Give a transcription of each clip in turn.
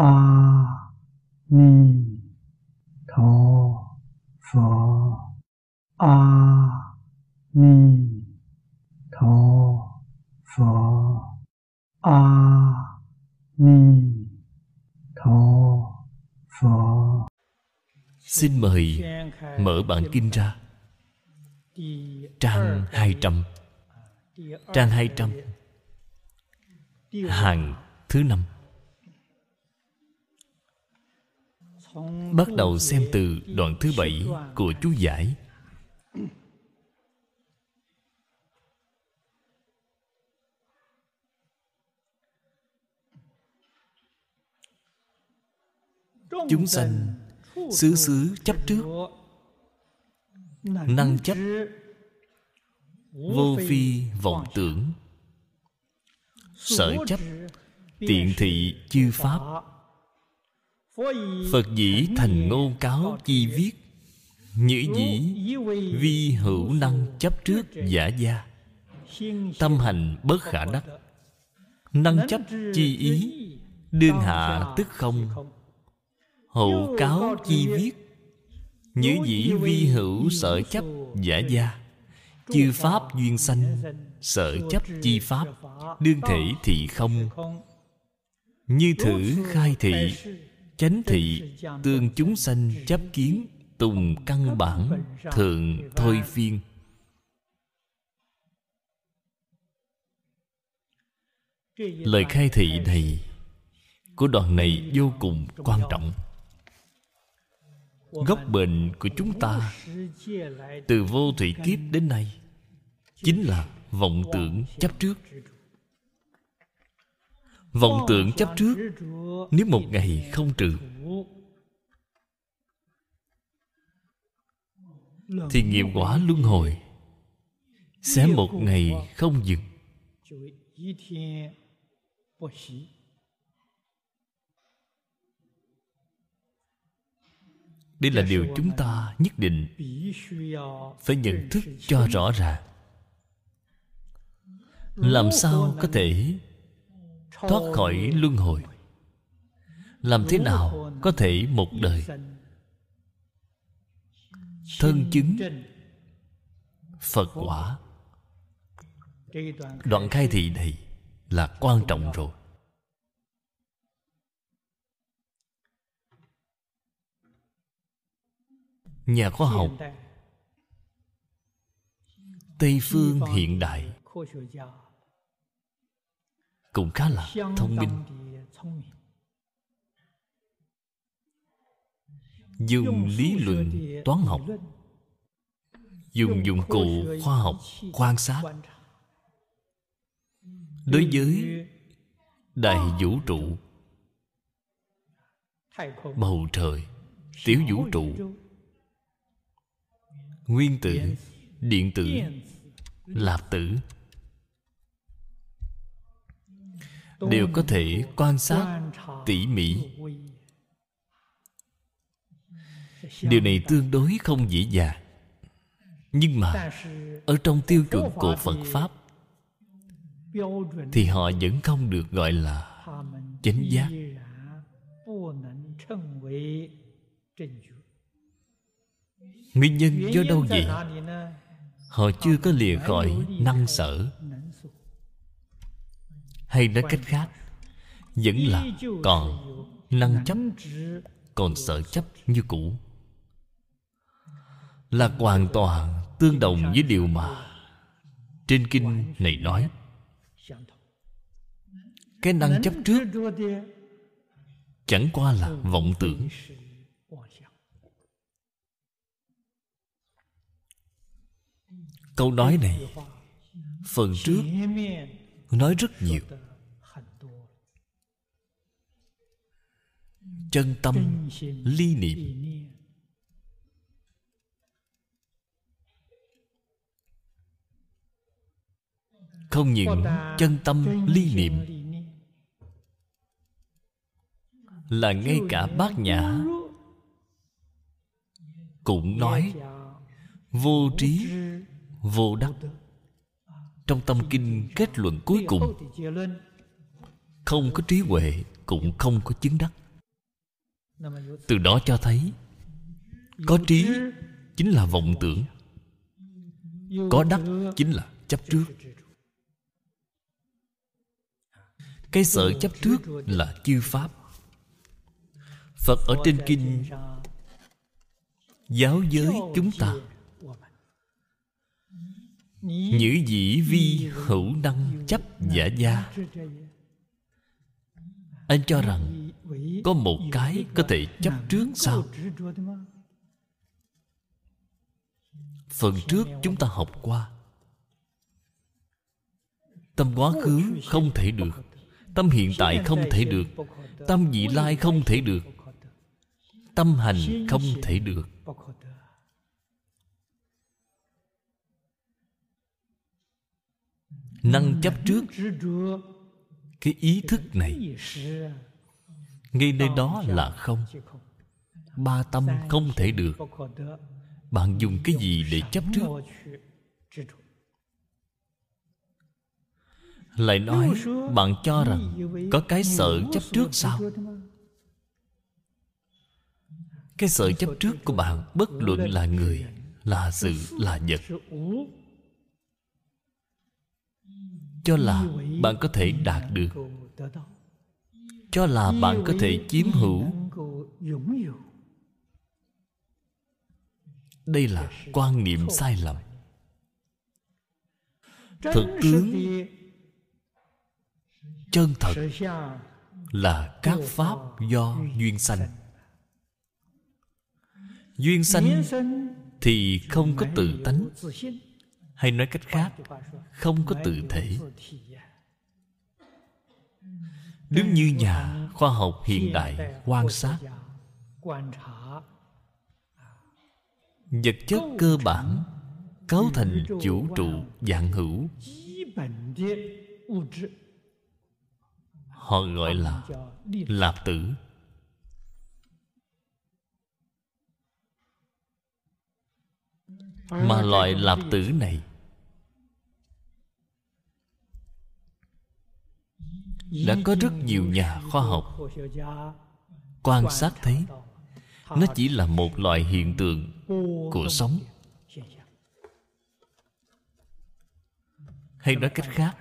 a ni tho pho a ni tho pho a ni tho pho Xin mời mở bản kinh ra. Trang 200 Trang 200 Hàng thứ năm. Bắt đầu xem từ đoạn thứ bảy của chú giải. Chúng sanh, xứ xứ chấp trước. Năng chấp, Vô phi vọng tưởng. Sở chấp, Tiện thị chư Pháp. Phật dĩ thành ngôn cáo chi viết Nhữ dĩ Vi hữu năng chấp trước giả gia. Tâm hành bất khả đắc, Năng chấp chi ý, Đương hạ tức không. Hậu cáo chi viết Nhữ dĩ vi hữu sở chấp giả gia. Chư pháp duyên sanh, Sở chấp chi pháp, Đương thể thị không. Như thử khai thị Chánh thị, Tương chúng sanh chấp kiến, Tùng căn bản Thượng thôi phiên. Lời khai thị này Của đoạn này vô cùng quan trọng. Gốc bệnh của chúng ta Từ vô thủy kiếp đến nay Chính là vọng tưởng chấp trước. Vọng tưởng chấp trước, Nếu một ngày không trừ. Thì nghiệp quả luân hồi, Sẽ một ngày không dừng. Đây là điều chúng ta nhất định Phải nhận thức cho rõ ràng. Làm sao có thể Thoát khỏi luân hồi. Làm thế nào có thể một đời Thân chứng Phật quả? Đoạn khai thị này Là quan trọng rồi. Nhà khoa học tây phương hiện đại cũng khá là thông minh. Dùng lý luận toán học, dùng dụng cụ khoa học quan sát. Đối với đại vũ trụ, bầu trời, tiểu vũ trụ, nguyên tử, điện tử, lạp tử đều có thể quan sát tỉ mỉ. Điều này tương đối không dễ dàng. Nhưng mà, ở trong tiêu chuẩn của phật pháp, thì họ vẫn không được gọi là chánh giác. Nguyên nhân do đâu vậy? Họ chưa có lìa khỏi năng sở. Hay nói cách khác, Vẫn là còn năng chấp, Còn sở chấp như cũ. Là hoàn toàn tương đồng với điều mà Trên kinh này nói. Cái năng chấp trước Chẳng qua là vọng tưởng. Câu nói này phần trước nói rất nhiều. Chân tâm, ly niệm. Không những chân tâm, ly niệm. Là ngay cả bát nhã cũng nói, vô trí, vô đắc trong tâm kinh kết luận cuối cùng. Không có trí huệ, cũng không có chứng đắc. Từ đó cho thấy, có trí chính là vọng tưởng. Có đắc chính là chấp trước. Cái sợ chấp trước là chư pháp. Phật ở trên kinh, giáo giới chúng ta Nhữ dĩ vi hữu năng chấp giả gia. Anh cho rằng Có một cái có thể chấp trước sao? Phần trước chúng ta học qua. Tâm quá khứ không thể được. Tâm hiện tại không thể được. Tâm vị lai không thể được. Tâm hành không thể được năng chấp trước cái ý thức này. Ngay nơi đó là không. Ba tâm không thể được. Bạn dùng cái gì để chấp trước? Lại nói, bạn cho rằng có cái sợ chấp trước sao? Cái sợ chấp trước của bạn, bất luận là người, là sự, là vật cho là bạn có thể đạt được. Cho là bạn có thể chiếm hữu. Đây là quan niệm sai lầm. Thực tướng chân thật là các pháp do duyên sanh. Duyên sanh thì không có tự tánh hay nói cách khác, không có tự thể. Đứng như nhà khoa học hiện đại, quan sát, vật chất cơ bản, cấu thành vũ trụ dạng hữu, họ gọi là lạp tử. Mà loại lạp tử này đã có rất nhiều nhà khoa học. Quan sát thấy, nó chỉ là một loại hiện tượng của sống hay nói cách khác,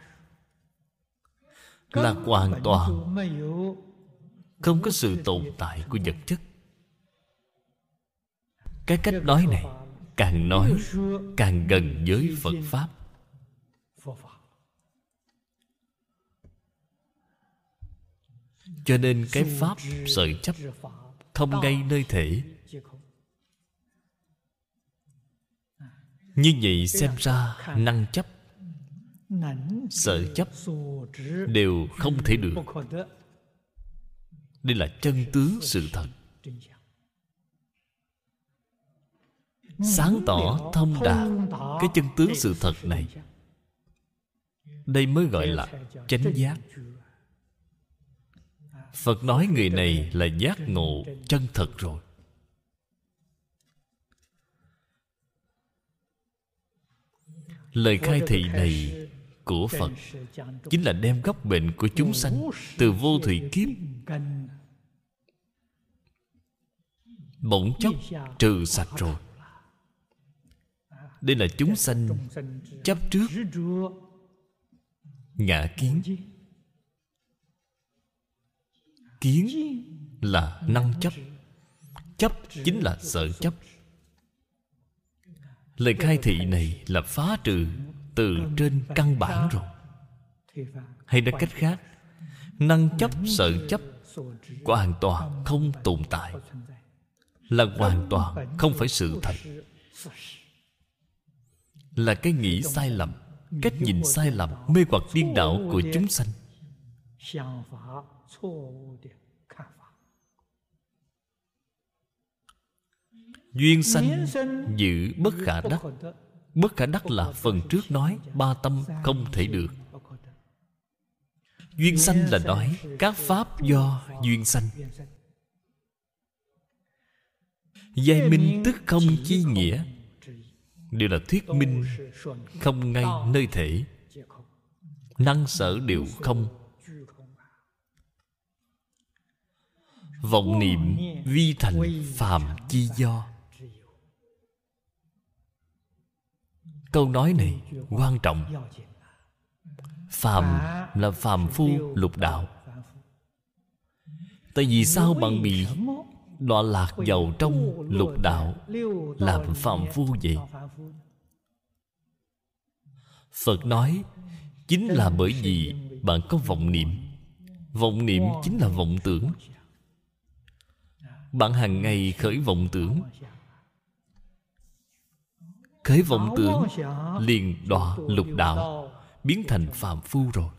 là hoàn toàn không có sự tồn tại của vật chất. Cái cách nói này càng nói càng gần với phật pháp. Cho nên cái pháp sợi chấp không ngay nơi thể. Như vậy xem ra năng chấp sợ chấp đều không thể được. Đây là chân tướng sự thật. Sáng tỏ thông đạt cái chân tướng sự thật này. Đây mới gọi là chánh giác phật nói người này là giác ngộ chân thật rồi. Lời khai thị này của phật chính là đem gốc bệnh của chúng sanh từ vô thủy kiếp bỗng chốc trừ sạch rồi. Đây là chúng sanh chấp trước ngã kiến kiến là năng chấp. Chấp chính là sợ chấp. Lời khai thị này là phá trừ từ trên căn bản rồi. Hay nói cách khác, năng chấp, sợ chấp hoàn toàn không tồn tại. Là hoàn toàn không phải sự thật. Là cái nghĩ sai lầm, cách nhìn sai lầm mê hoặc điên đảo của chúng sanh duyên sanh dự bất khả đắc. bất khả đắc là phần trước nói ba tâm không thể được. duyên sanh là nói các pháp do duyên sanh. giai minh tức không chi nghĩa. đều là thuyết minh không ngay nơi thể. năng sở đều không vọng niệm vi thành phàm chi do. Câu nói này quan trọng. Phàm là phàm phu lục đạo. Tại vì sao bạn bị đọa lạc vào trong lục đạo làm phàm phu vậy? Phật nói, chính là bởi vì bạn có vọng niệm. Vọng niệm chính là vọng tưởng bạn hàng ngày khởi vọng tưởng. Khởi vọng tưởng liền đọa lục đạo, biến thành phàm phu rồi.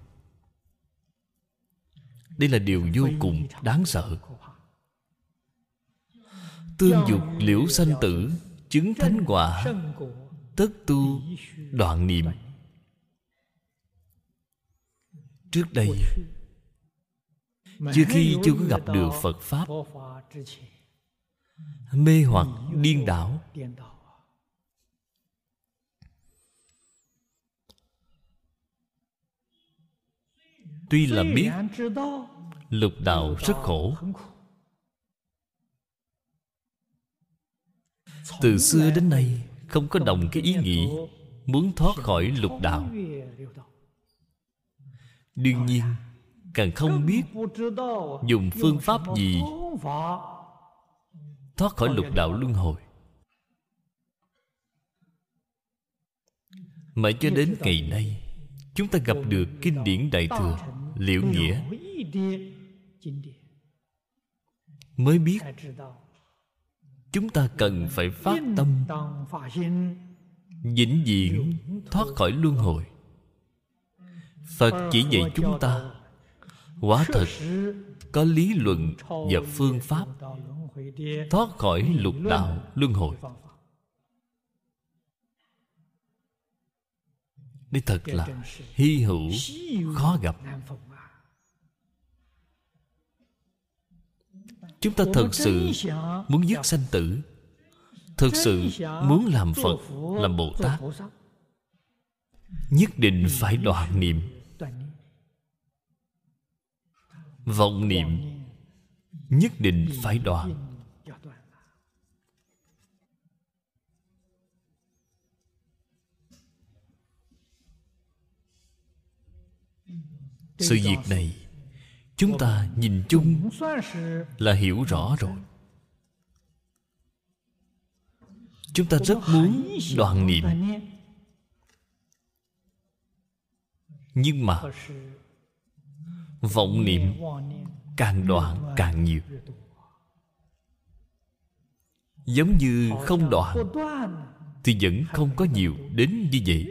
Đây là điều vô cùng đáng sợ. Tương dục liễu sanh tử, chứng thánh quả, tất tu đoạn niệm. Trước đây chưa khi chưa có gặp được phật pháp mê hoặc điên đảo. Tuy là biết lục đạo rất khổ. từ xưa đến nay không có đồng cái ý nghĩ muốn thoát khỏi lục đạo. đương nhiên càng không biết dùng phương pháp gì thoát khỏi lục đạo luân hồi. Mãi cho đến ngày nay chúng ta gặp được kinh điển đại thừa liễu nghĩa. mới biết chúng ta cần phải phát tâm vĩnh viễn thoát khỏi luân hồi. Phật chỉ dạy chúng ta quả thật có lý luận và phương pháp thoát khỏi lục đạo luân hồi. đây thật là hy hữu khó gặp. chúng ta thật sự muốn dứt sanh tử thật sự muốn làm phật làm bồ tát. nhất định phải đoạn niệm vọng niệm nhất định phải đoạn sự việc này, chúng ta nhìn chung là hiểu rõ rồi. Chúng ta rất muốn đoạn niệm. Nhưng mà vọng niệm càng đoạn càng nhiều. Giống như không đoạn thì vẫn không có nhiều đến như vậy.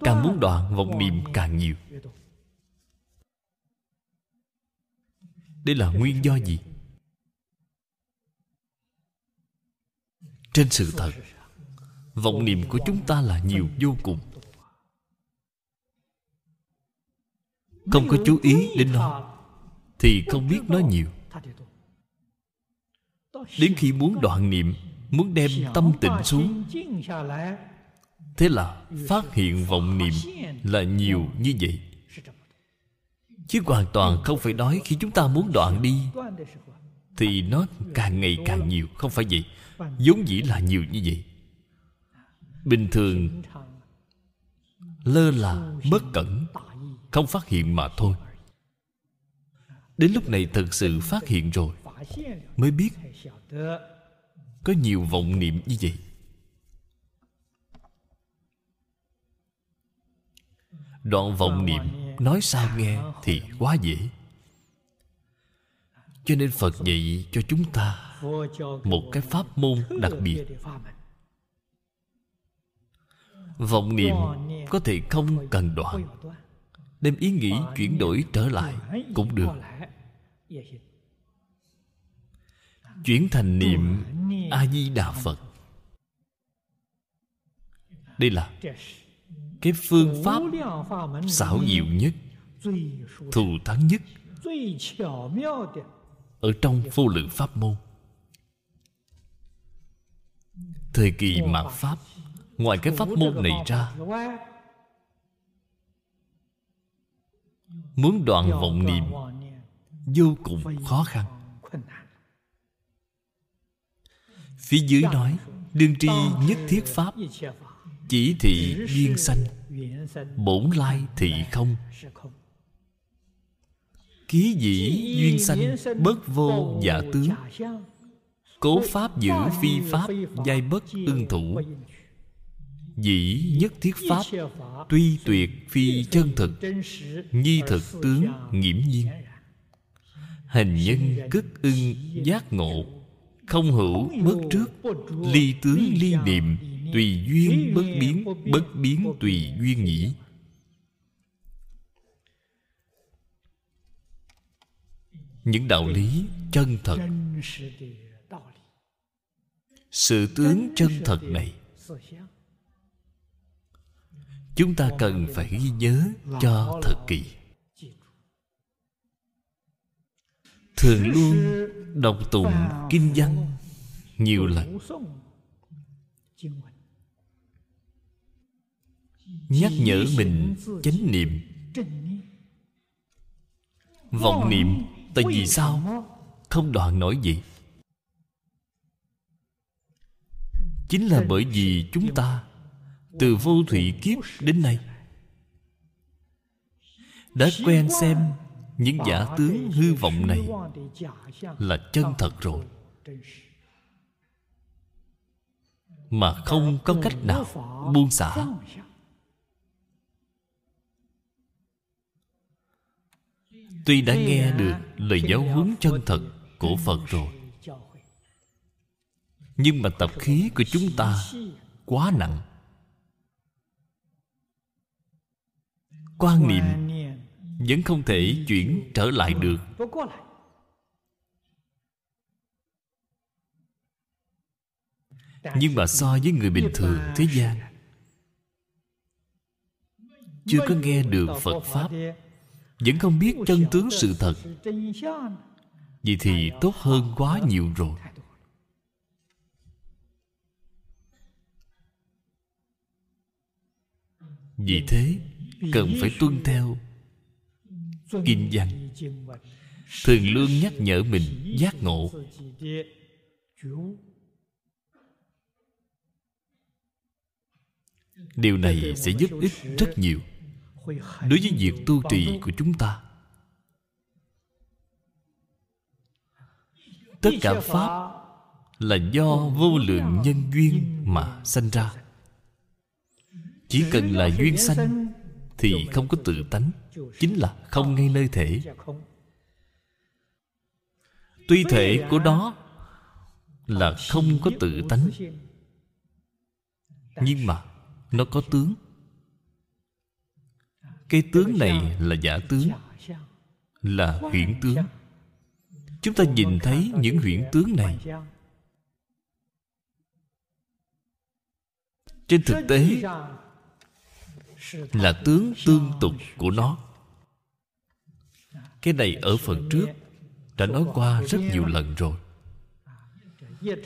Càng muốn đoạn vọng niệm càng nhiều. Đây là nguyên do gì? Trên sự thật, vọng niệm của chúng ta là nhiều vô cùng. Không có chú ý đến nó, thì không biết nó nhiều. Đến khi muốn đoạn niệm, muốn đem tâm tịnh xuống, thế là phát hiện vọng niệm là nhiều như vậy. Chứ hoàn toàn không phải nói khi chúng ta muốn đoạn đi, thì nó càng ngày càng nhiều. Không phải vậy, vốn dĩ là nhiều như vậy. Bình thường, lơ là, bất cẩn không phát hiện mà thôi. Đến lúc này thật sự phát hiện rồi, mới biết có nhiều vọng niệm như vậy. Đoạn vọng niệm nói sao nghe thì quá dễ. Cho nên phật dạy cho chúng ta một cái pháp môn đặc biệt. Vọng niệm có thể không cần đoạn đem ý nghĩ chuyển đổi trở lại cũng được. chuyển thành niệm a di đà phật. Đây là cái phương pháp xảo diệu nhất thù thắng nhất. Ở trong vô lượng pháp môn. Thời kỳ mạt pháp. Ngoài cái pháp môn này ra muốn đoạn vọng niệm vô cùng khó khăn. Phía dưới nói Đương tri nhất thiết pháp. Chỉ thị duyên sanh. Bổn lai thị không. Ký dĩ duyên sanh Bất vô giả tướng. Cố pháp giữ phi pháp Giai bất ưng thủ Dĩ nhất thiết pháp, Tuy tuyệt phi chân thực, Nhi thực tướng nghiễm nhiên. Hình nhân cất ưng giác ngộ, Không hữu bất trước, Ly tướng ly niệm, Tùy duyên bất biến Bất biến tùy duyên nhĩ. Những đạo lý chân thật. Sự tướng chân thật này Chúng ta cần phải ghi nhớ cho thật kỳ Thường luôn đọc tụng kinh văn nhiều lần. Nhắc nhở mình chánh niệm. Vọng niệm Tại vì sao? Không đoạn nổi gì Chính là bởi vì chúng ta từ vô thủy kiếp đến nay. Đã quen xem Những giả tướng hư vọng này Là chân thật rồi. Mà không có cách nào buông xả. Tuy đã nghe được lời giáo huấn chân thật của Phật rồi, Nhưng mà tập khí của chúng ta quá nặng. Quan niệm vẫn không thể chuyển trở lại được. Nhưng mà so với người bình thường thế gian, Chưa có nghe được Phật Pháp, vẫn không biết chân tướng sự thật. Vậy thì tốt hơn quá nhiều rồi. Vì thế cần phải tuân theo. Kinh văn, thường luôn nhắc nhở mình giác ngộ. Điều này sẽ giúp ích rất nhiều đối với việc tu trì của chúng ta. Tất cả pháp là do vô lượng nhân duyên mà sanh ra. Chỉ cần là duyên sanh thì không có tự tánh, chính là không ngay nơi thể. Tuy thể của đó là không có tự tánh, nhưng mà nó có tướng. Cái tướng này là giả tướng, là huyễn tướng. Chúng ta nhìn thấy những huyễn tướng này. Trên thực tế là tướng tương tục của nó. Cái này ở phần trước đã nói qua rất nhiều lần rồi.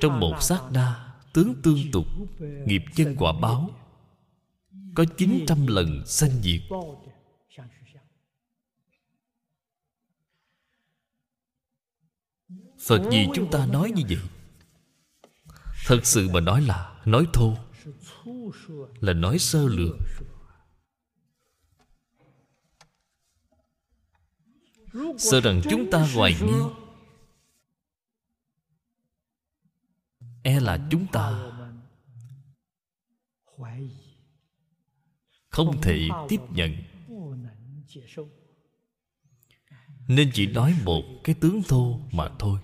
Trong một sát na, tướng tương tục, nghiệp chân quả báo, có 900 lần sanh diệt. Phật gì chúng ta nói như vậy? Thật sự mà nói là Nói thô, Là nói sơ lược. Sợ rằng chúng ta hoài nghi. E là chúng ta. Không thể tiếp nhận. Nên chỉ nói một cái tướng thô mà thôi.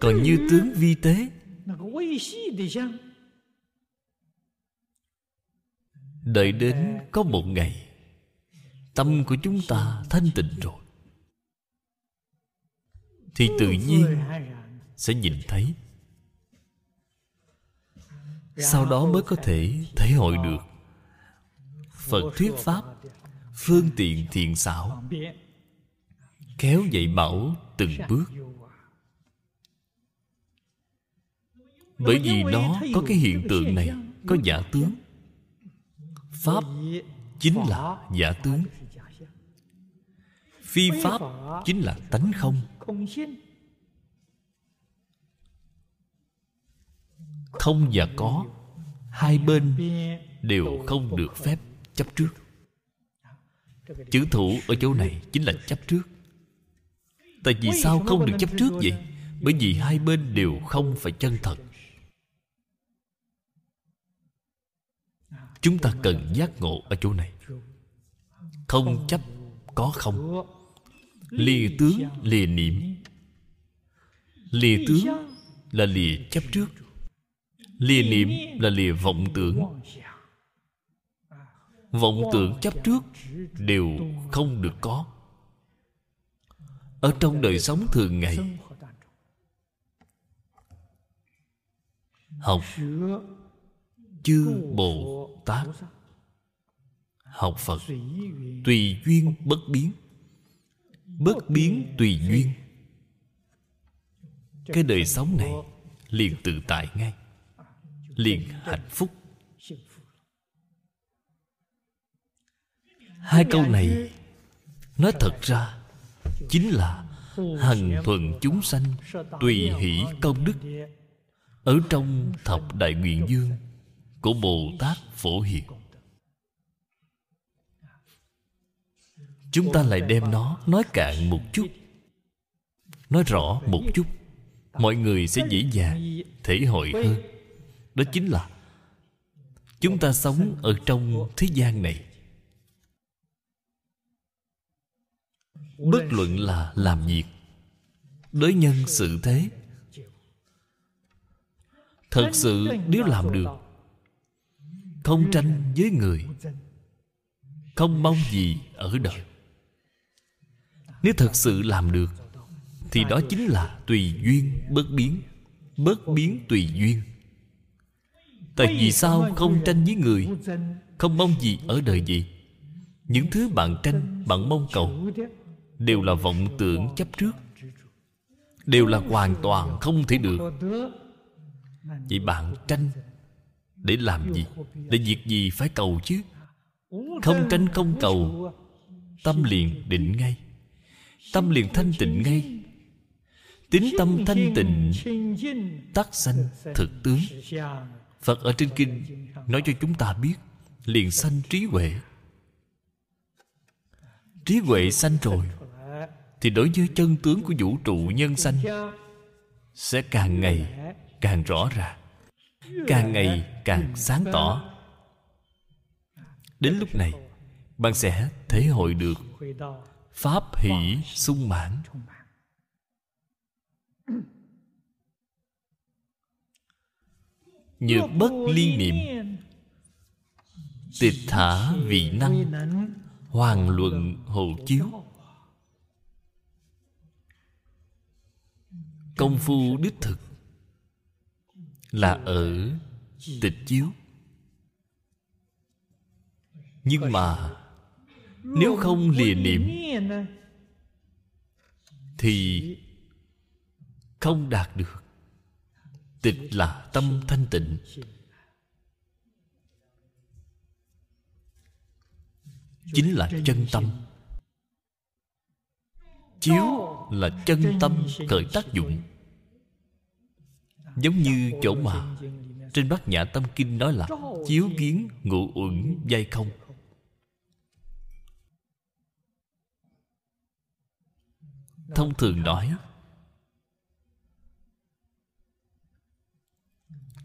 Còn như tướng vi tế. Đợi đến có một ngày tâm của chúng ta thanh tịnh rồi. Thì tự nhiên sẽ nhìn thấy. Sau đó mới có thể thể hội được. Phật thuyết pháp, phương tiện thiện xảo, kéo dạy bảo từng bước. Bởi vì nó có cái hiện tượng này, có giả tướng. Pháp chính là giả tướng phi pháp chính là tánh không. Không và có hai bên đều không được phép chấp trước. Chữ thủ ở chỗ này chính là chấp trước. Tại vì sao không được chấp trước vậy? bởi vì hai bên đều không phải chân thật. Chúng ta cần giác ngộ ở chỗ này. Không chấp có không lìa tướng lìa niệm. Lìa tướng là lìa chấp trước. Lìa niệm là lìa vọng tưởng. vọng tưởng chấp trước đều không được có. ở trong đời sống thường ngày học chư bồ tát. Học phật tùy duyên bất biến bất biến tùy duyên. Cái đời sống này liền tự tại ngay, liền hạnh phúc. Hai câu này nói thật ra chính là hằng thuần chúng sanh tùy hỷ công đức. Ở trong thập đại nguyện dương của bồ tát phổ hiền chúng ta lại đem nó nói cạn một chút. Nói rõ một chút. Mọi người sẽ dễ dàng, thể hội hơn. Đó chính là chúng ta sống ở trong thế gian này. Bất luận là làm việc, đối nhân sự thế, thật sự nếu làm được, không tranh với người, không mong gì ở đời nếu thật sự làm được, thì đó chính là tùy duyên bất biến. Bất biến tùy duyên. Tại vì sao không tranh với người, không mong gì ở đời gì những thứ bạn tranh, bạn mong cầu, đều là vọng tưởng chấp trước. Đều là hoàn toàn không thể được. Vậy bạn tranh để làm gì? Để việc gì phải cầu chứ? Không tranh không cầu, tâm liền định ngay tâm liền thanh tịnh ngay. Tính tâm thanh tịnh, Tác sanh thực tướng. Phật ở trên kinh nói cho chúng ta biết, liền sanh trí huệ. Trí huệ sanh rồi, thì đối với chân tướng của vũ trụ nhân sanh, sẽ càng ngày càng rõ ràng, càng ngày càng sáng tỏ. Đến lúc này, bạn sẽ thể hội được pháp hỷ sung mãn. nhược bất ly niệm. tịch thả vị năng. Hoàng luận hộ chiếu. công phu đích thực là ở tịch chiếu. Nhưng mà nếu không lìa niệm thì không đạt được. Tịch là tâm thanh tịnh. Chính là chân tâm. chiếu là chân tâm khởi tác dụng. giống như chỗ mà trên bát nhã tâm kinh nói là chiếu kiến ngụ uẩn dây không thông thường nói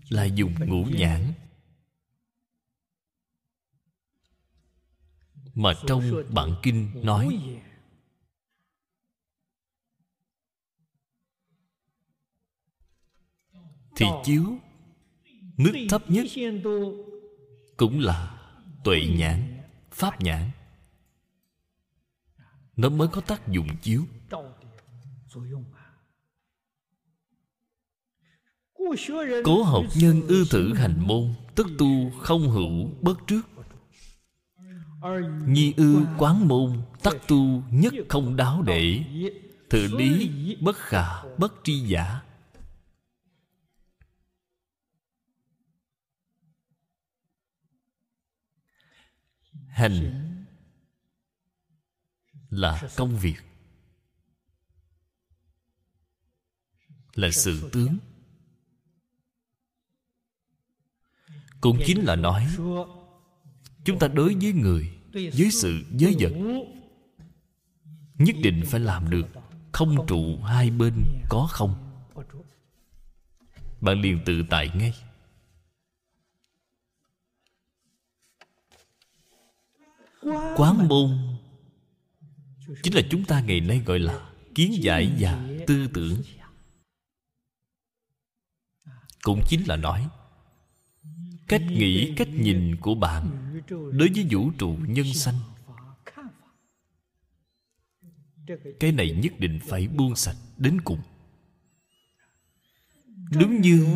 là dùng ngũ nhãn. Mà trong bản kinh nói, thì chiếu mức thấp nhất cũng là tuệ nhãn, pháp nhãn nó mới có tác dụng chiếu. Cố học nhân ư thử hành môn, tức tu không hữu bất trước. Nhi ư quán môn, tắc tu nhất không đáo để. Thử lý bất khả, bất tri giả. Hành là công việc. Là sự tướng. Cũng chính là nói, chúng ta đối với người, với sự với vật, nhất định phải làm được không trụ hai bên có không. Bạn liền tự tại ngay. Quán môn chính là chúng ta ngày nay gọi là kiến giải và tư tưởng. Cũng chính là nói, cách nghĩ, cách nhìn của bạn đối với vũ trụ nhân sanh, cái này nhất định phải buông sạch đến cùng. Đúng như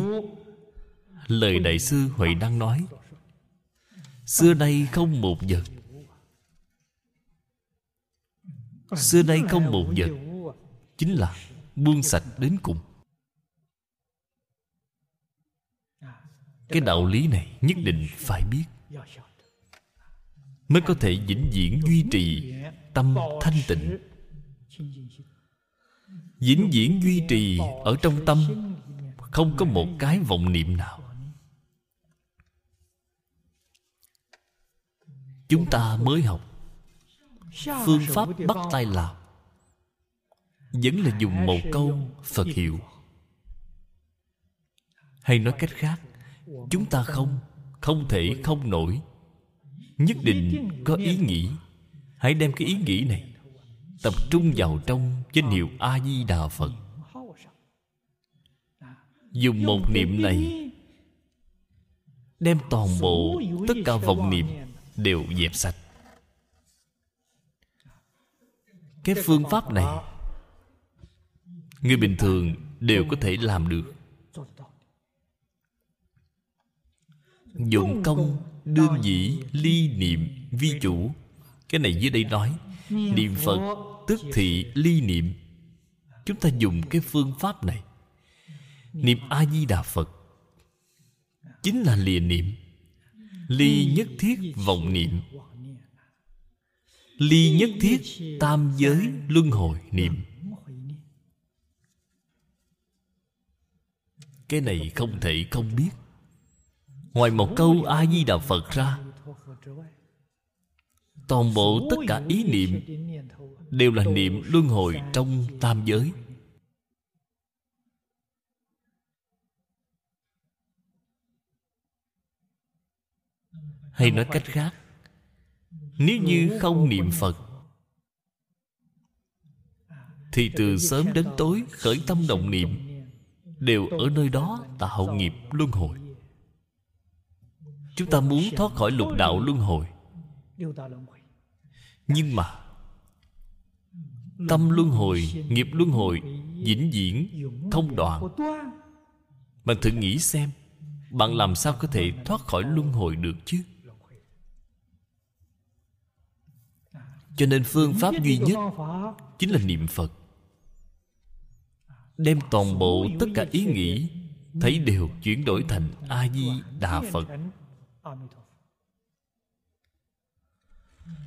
lời đại sư huệ đang nói, xưa nay không một vật xưa nay không một vật chính là buông sạch đến cùng. Cái đạo lý này nhất định phải biết. mới có thể vĩnh viễn duy trì tâm thanh tịnh. vĩnh viễn duy trì ở trong tâm không có một cái vọng niệm nào. Chúng ta mới học phương pháp bắt tay làm. Vẫn là dùng một câu, phật hiệu. Hay nói cách khác, chúng ta không không thể không nổi. Nhất định có ý nghĩ. Hãy đem cái ý nghĩ này tập trung vào trong danh hiệu a di đà phật. Dùng một niệm này, đem toàn bộ tất cả vọng niệm đều dẹp sạch. Cái phương pháp này người bình thường đều có thể làm được. Dụng công đương dĩ ly niệm vi chủ. Cái này dưới đây nói niệm phật tức thị ly niệm. Chúng ta dùng cái phương pháp này. Niệm a di đà phật chính là lìa niệm. Ly nhất thiết vọng niệm ly nhất thiết, tam giới, luân hồi, niệm. Cái này không thể không biết. Ngoài một câu a di đà phật ra, toàn bộ tất cả ý niệm đều là niệm luân hồi trong tam giới. Hay nói cách khác nếu như không niệm phật, thì từ sớm đến tối khởi tâm động niệm đều ở nơi đó tạo nghiệp luân hồi. Chúng ta muốn thoát khỏi lục đạo luân hồi. Nhưng mà, tâm luân hồi, nghiệp luân hồi vĩnh viễn không đoạn. Bạn thử nghĩ xem, bạn làm sao có thể thoát khỏi luân hồi được chứ? Cho nên phương pháp duy nhất chính là niệm phật. Đem toàn bộ tất cả ý nghĩ, thấy đều chuyển đổi thành a di đà phật.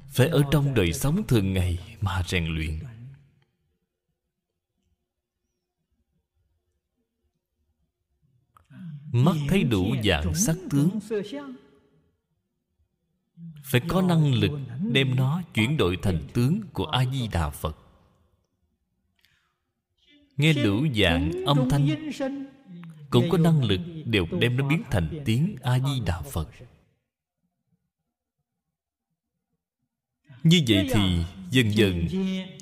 Phải ở trong đời sống thường ngày mà rèn luyện. Mắt thấy đủ dạng sắc tướng phải có năng lực đem nó chuyển đổi thành tướng của a di đà phật. Nghe đủ dạng âm thanh cũng có năng lực đều đem nó biến thành tiếng a di đà phật. Như vậy thì dần dần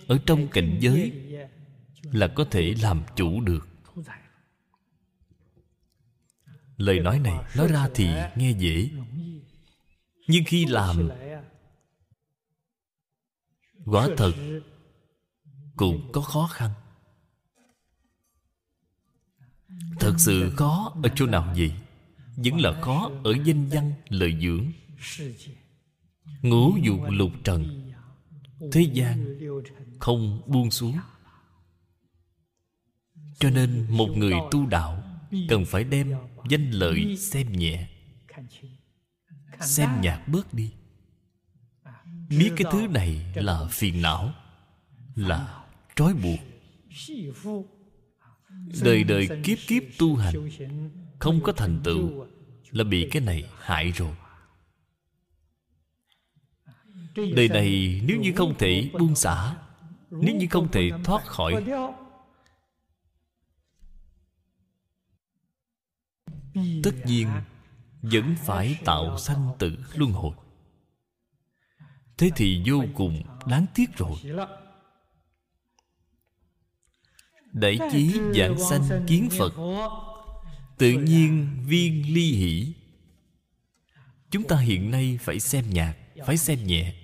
ở trong cảnh giới là có thể làm chủ được. Lời nói này nói ra thì nghe dễ nhưng khi làm quả thật, cũng có khó khăn. Thật sự khó ở chỗ nào vậy vẫn là khó ở danh văn, lợi dưỡng. Ngũ dục lục trần, thế gian không buông xuống. Cho nên một người tu đạo cần phải đem danh lợi xem nhẹ xem nhạt bớt đi. Biết cái thứ này là phiền não là trói buộc. Đời đời kiếp kiếp tu hành không có thành tựu là bị cái này hại rồi. Đời này nếu như không thể buông xả nếu như không thể thoát khỏi tất nhiên vẫn phải tạo sanh tử luân hồi. Thế thì vô cùng đáng tiếc rồi. Đại chí giảng sanh kiến phật, tự nhiên viên ly hỷ. Chúng ta hiện nay phải xem nhạc, phải xem nhẹ.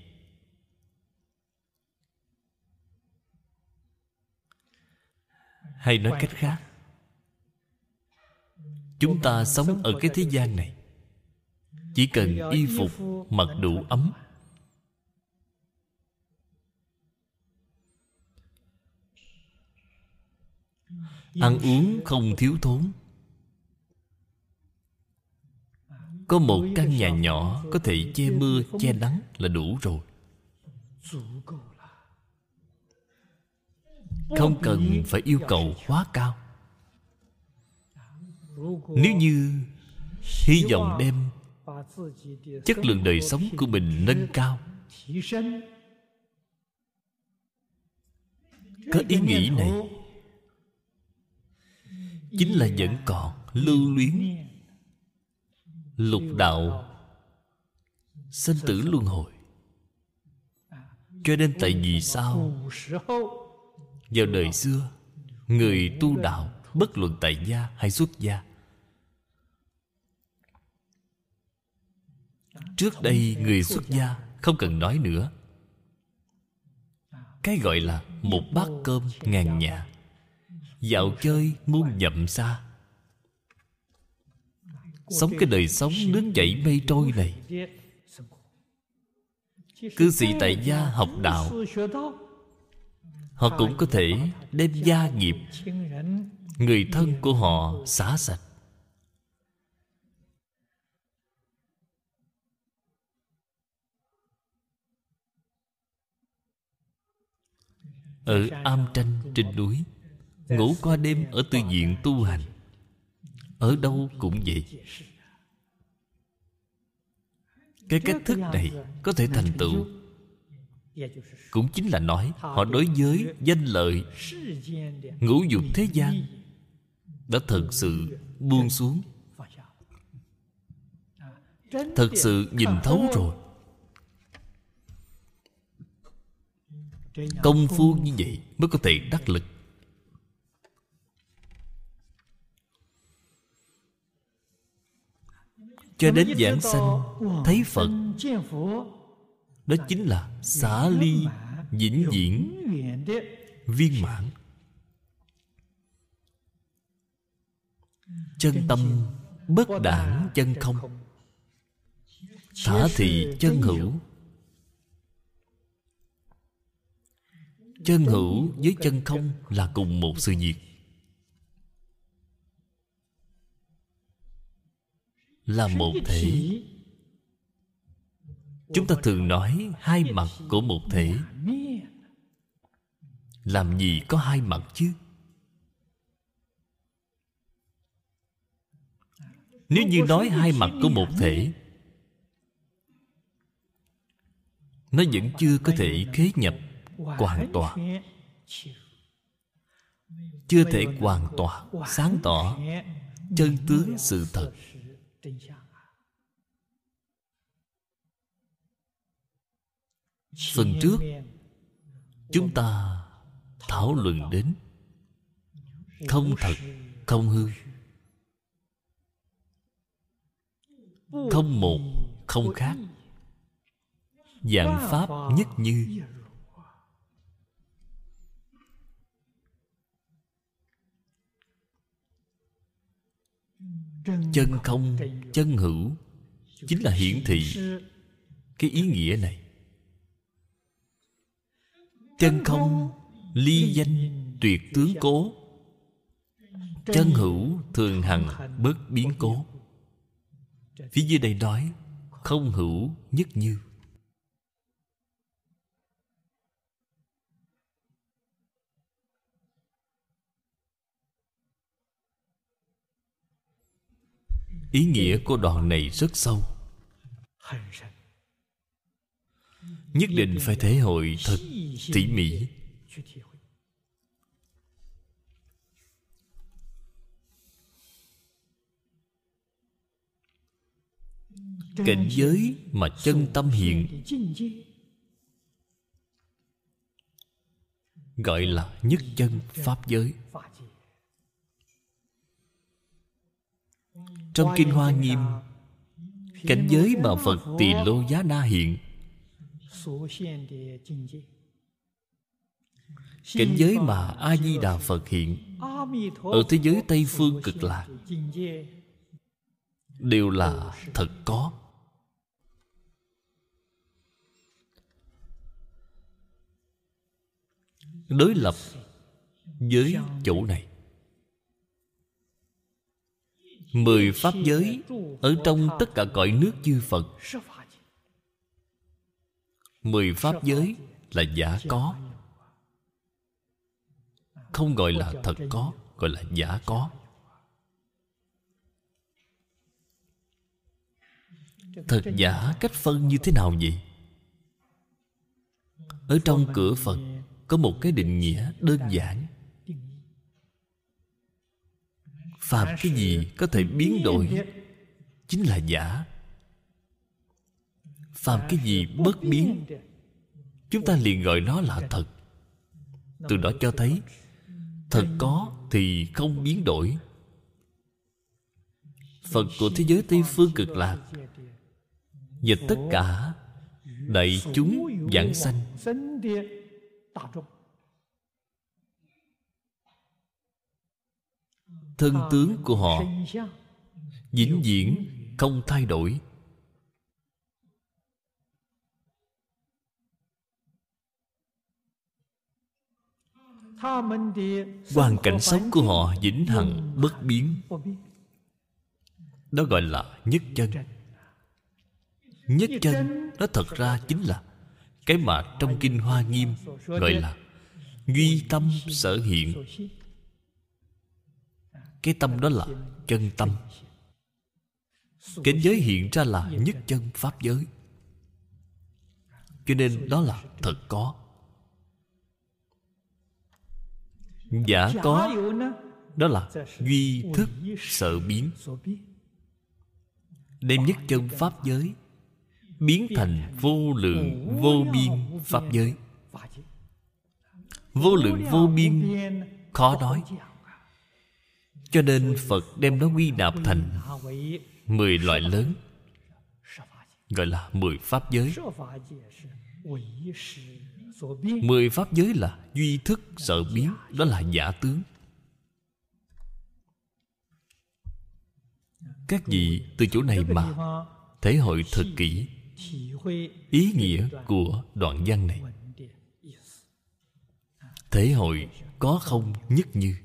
Hay nói cách khác, chúng ta sống ở cái thế gian này chỉ cần y phục mặc đủ ấm. Ăn uống không thiếu thốn. Có một căn nhà nhỏ có thể che mưa che nắng là đủ rồi. Không cần phải yêu cầu quá cao. Nếu như hy vọng đem chất lượng đời sống của mình nâng cao. Có ý nghĩ này chính là vẫn còn lưu luyến. Lục đạo sinh tử luân hồi. Cho nên tại vì sao vào đời xưa, người tu đạo, bất luận tại gia hay xuất gia trước đây người xuất gia không cần nói nữa. Cái gọi là một bát cơm ngàn nhà. Dạo chơi muôn dặm xa. Sống cái đời sống nước chảy mây trôi này. Cư sĩ tại gia học đạo. Họ cũng có thể đem gia nghiệp. Người thân của họ xả sạch. Ở am tranh trên núi, ngủ qua đêm ở tư viện tu hành. Ở đâu cũng vậy. Cái cách thức này có thể thành tựu. Cũng chính là nói họ đối với danh lợi, ngũ dục thế gian đã thật sự buông xuống. Thật sự nhìn thấu rồi. Công phu như vậy mới có thể đắc lực. Cho đến giảng sanh, thấy phật, đó chính là xả ly vĩnh viễn, viên mãn. Chân tâm bất đảng chân không. Thả thị chân hữu chân hữu với chân không là cùng một sự việc. Là một thể. Chúng ta thường nói hai mặt của một thể. Làm gì có hai mặt chứ? Nếu như nói hai mặt của một thể, nó vẫn chưa có thể khế nhập hoàn toàn chưa thể hoàn toàn sáng tỏ chân tướng sự thật. phần trước chúng ta thảo luận đến. Không thật không hư. không một không khác. dạng pháp nhất như chân không, chân hữu, chính là hiển thị cái ý nghĩa này. Chân không, ly danh tuyệt tướng cố. Chân hữu, thường hằng bất biến cố. Phía dưới đây nói, không hữu nhất như. Ý nghĩa của đoạn này rất sâu. Nhất định phải thể hội thật tỉ mỉ. Cảnh giới mà chân tâm hiện gọi là nhất chân pháp giới. Trong kinh hoa nghiêm cảnh giới mà phật tỳ lô giá na hiện. cảnh giới mà a di đà phật hiện ở thế giới tây phương cực lạc đều là thật có. Đối lập với chỗ này mười pháp giới ở trong tất cả cõi nước chư phật. Mười pháp giới là giả có. Không gọi là thật có, gọi là giả có. Thật giả cách phân như thế nào vậy? Ở trong cửa phật có một cái định nghĩa đơn giản. Phàm cái gì có thể biến đổi? Chính là giả. Phàm cái gì bất biến? Chúng ta liền gọi nó là thật. Từ đó cho thấy, thật có thì không biến đổi. Phật của thế giới tây phương cực lạc và tất cả đại chúng giảng sanh. Thân tướng của họ. vĩnh viễn không thay đổi. Hoàn cảnh sống của họ vĩnh hằng bất biến. đó gọi là nhất chân. Nhất chân. Nó thật ra chính là cái mà trong kinh hoa nghiêm gọi là duy tâm sở hiện cái tâm đó là chân tâm. Cảnh giới hiện ra là nhất chân pháp giới. Cho nên đó là thật có. Giả có, đó là duy thức sợ biến. Đem nhất chân pháp giới biến thành vô lượng, vô biên pháp giới. Vô lượng, vô biên, khó nói cho nên phật đem nó quy nạp thành mười loại lớn, gọi là mười pháp giới. Mười pháp giới là duy thức sợ biến, đó là giả tướng. Các vị từ chỗ này mà thể hội thật kỹ ý nghĩa của đoạn văn này, thể hội có không nhất như?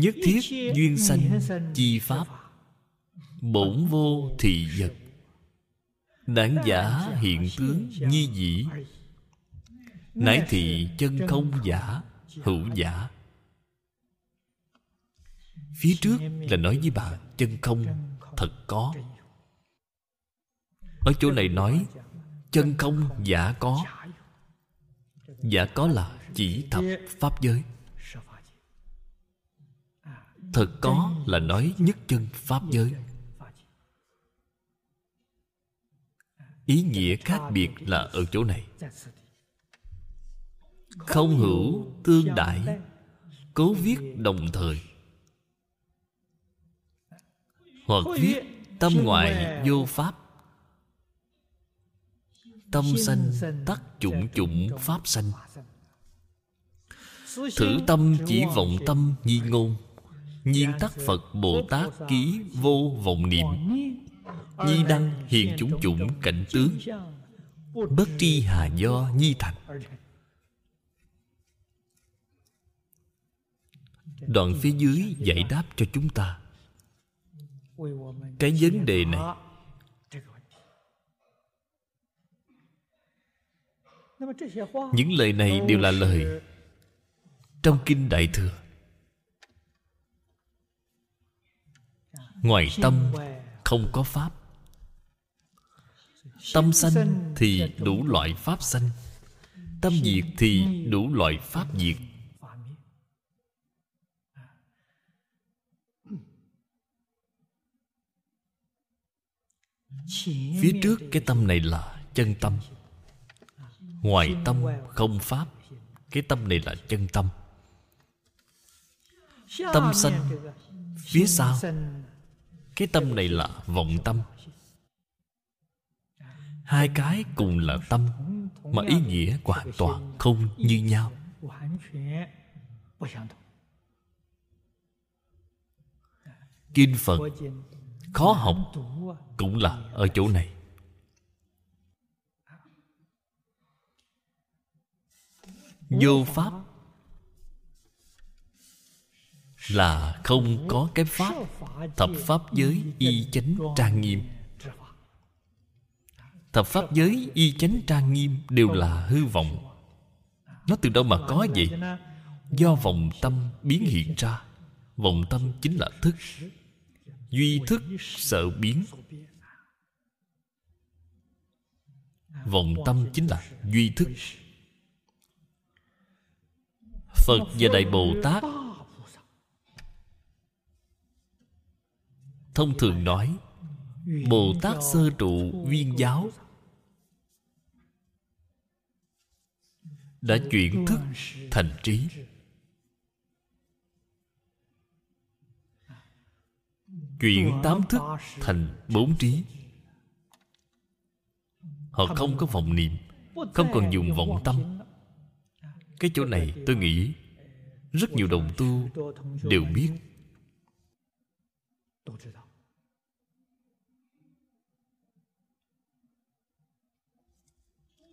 Nhất thiết duyên sanh chi pháp. Bổn vô thị vật. Đảng giả hiện tướng nhi dĩ. Nãi thị chân không giả hữu giả. Phía trước là nói với bà chân không thật có. ở chỗ này nói chân không giả có. giả có là chỉ thập pháp giới thật có là nói nhất chân pháp giới. Ý nghĩa khác biệt là ở chỗ này. Không hữu tương đại cố viết đồng thời. Hoặc viết tâm ngoại vô pháp. Tâm sanh tắc chủng chủng pháp sanh. Thử tâm chỉ vọng tâm nhi ngôn nhiên tắc phật bồ tát ký vô vọng niệm. Nhi đăng hiện chúng chủng cảnh tướng. Bất tri hà do nhi thành. Đoạn phía dưới giải đáp cho chúng ta. Cái vấn đề này những lời này đều là lời trong kinh đại thừa. Ngoài tâm không có pháp. Tâm sanh thì đủ loại pháp sanh. Tâm diệt thì đủ loại pháp diệt. phía trước cái tâm này là chân tâm. Ngoài tâm không pháp cái tâm này là chân tâm. Tâm sanh phía sau cái tâm này là vọng tâm. Hai cái cùng là tâm, mà ý nghĩa hoàn toàn không như nhau. Kinh phật khó học cũng là ở chỗ này. Vô pháp là không có cái pháp, thập pháp giới y chánh trang nghiêm. Thập pháp giới y chánh trang nghiêm đều là hư vọng. Nó từ đâu mà có vậy? Do vọng tâm biến hiện ra. Vọng tâm chính là thức. Duy thức sợ biến. Vọng tâm chính là duy thức. Phật và đại bồ tát thông thường nói bồ tát sơ trụ viên giáo. Đã chuyển thức thành trí. Chuyển tám thức thành bốn trí. Họ không có vọng niệm, không còn dùng vọng tâm. Cái chỗ này tôi nghĩ rất nhiều đồng tu đều biết.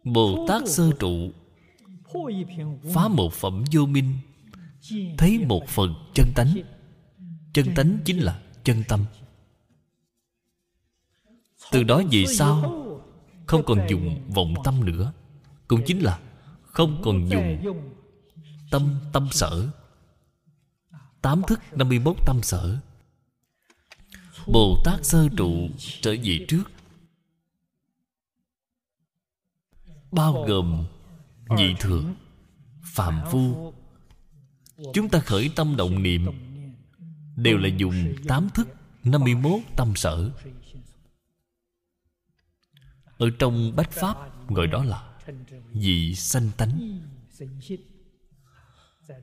Bồ tát sơ trụ, phá một phẩm vô minh, thấy một phần chân tánh. Chân tánh chính là chân tâm. Từ đó về sau, không còn dùng vọng tâm nữa, cũng chính là không còn dùng tâm tâm sở. Tám thức 51 tâm sở. Bồ Tát sơ trụ trở về trước Bao gồm nhị thượng Phạm phu. Chúng ta khởi tâm động niệm. Đều là dùng tám thức 51 tâm sở. Ở trong Bách Pháp Gọi đó là Dị sanh tánh.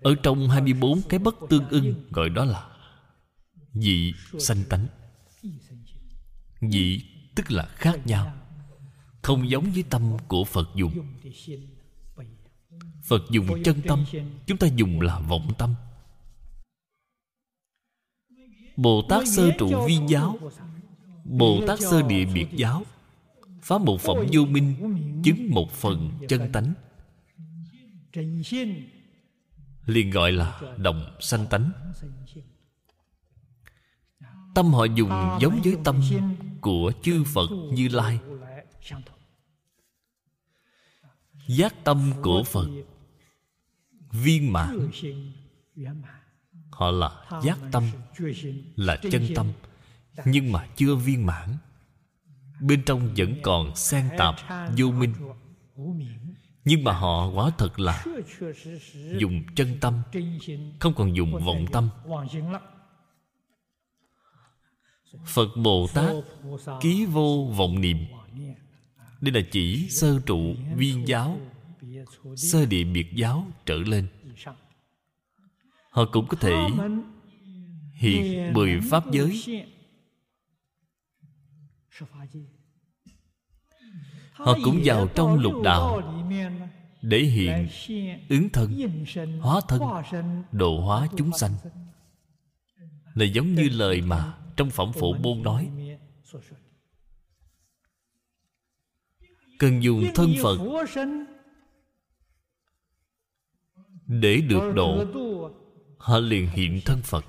Ở trong 24 cái bất tương ưng Gọi đó là Dị sanh tánh. Dị tức là khác nhau không giống với tâm của Phật dùng. Phật dùng chân tâm, Chúng ta dùng là vọng tâm. Bồ Tát sơ trụ Vi giáo, Bồ Tát sơ địa biệt giáo, Phá một phẩm vô minh, Chứng một phần chân tánh. Liền gọi là đồng sanh tánh. Tâm họ dùng giống với tâm của chư Phật Như Lai. Giác tâm của Phật. Viên mãn. Họ là giác tâm, Là chân tâm, Nhưng mà chưa viên mãn. Bên trong vẫn còn xen tạp, vô minh. Nhưng mà họ quả thật là Dùng chân tâm, Không còn dùng vọng tâm. Phật Bồ Tát Ký vô vọng niệm. Đây là chỉ sơ trụ viên giáo. Sơ địa biệt giáo trở lên. Họ cũng có thể Hiện mười pháp giới. Họ cũng vào trong lục đạo Để hiện ứng thân, Hóa thân, Độ hóa chúng sanh. Là giống như lời mà Trong phẩm phổ môn nói Cần dùng thân Phật Để được độ Họ liền hiện thân Phật.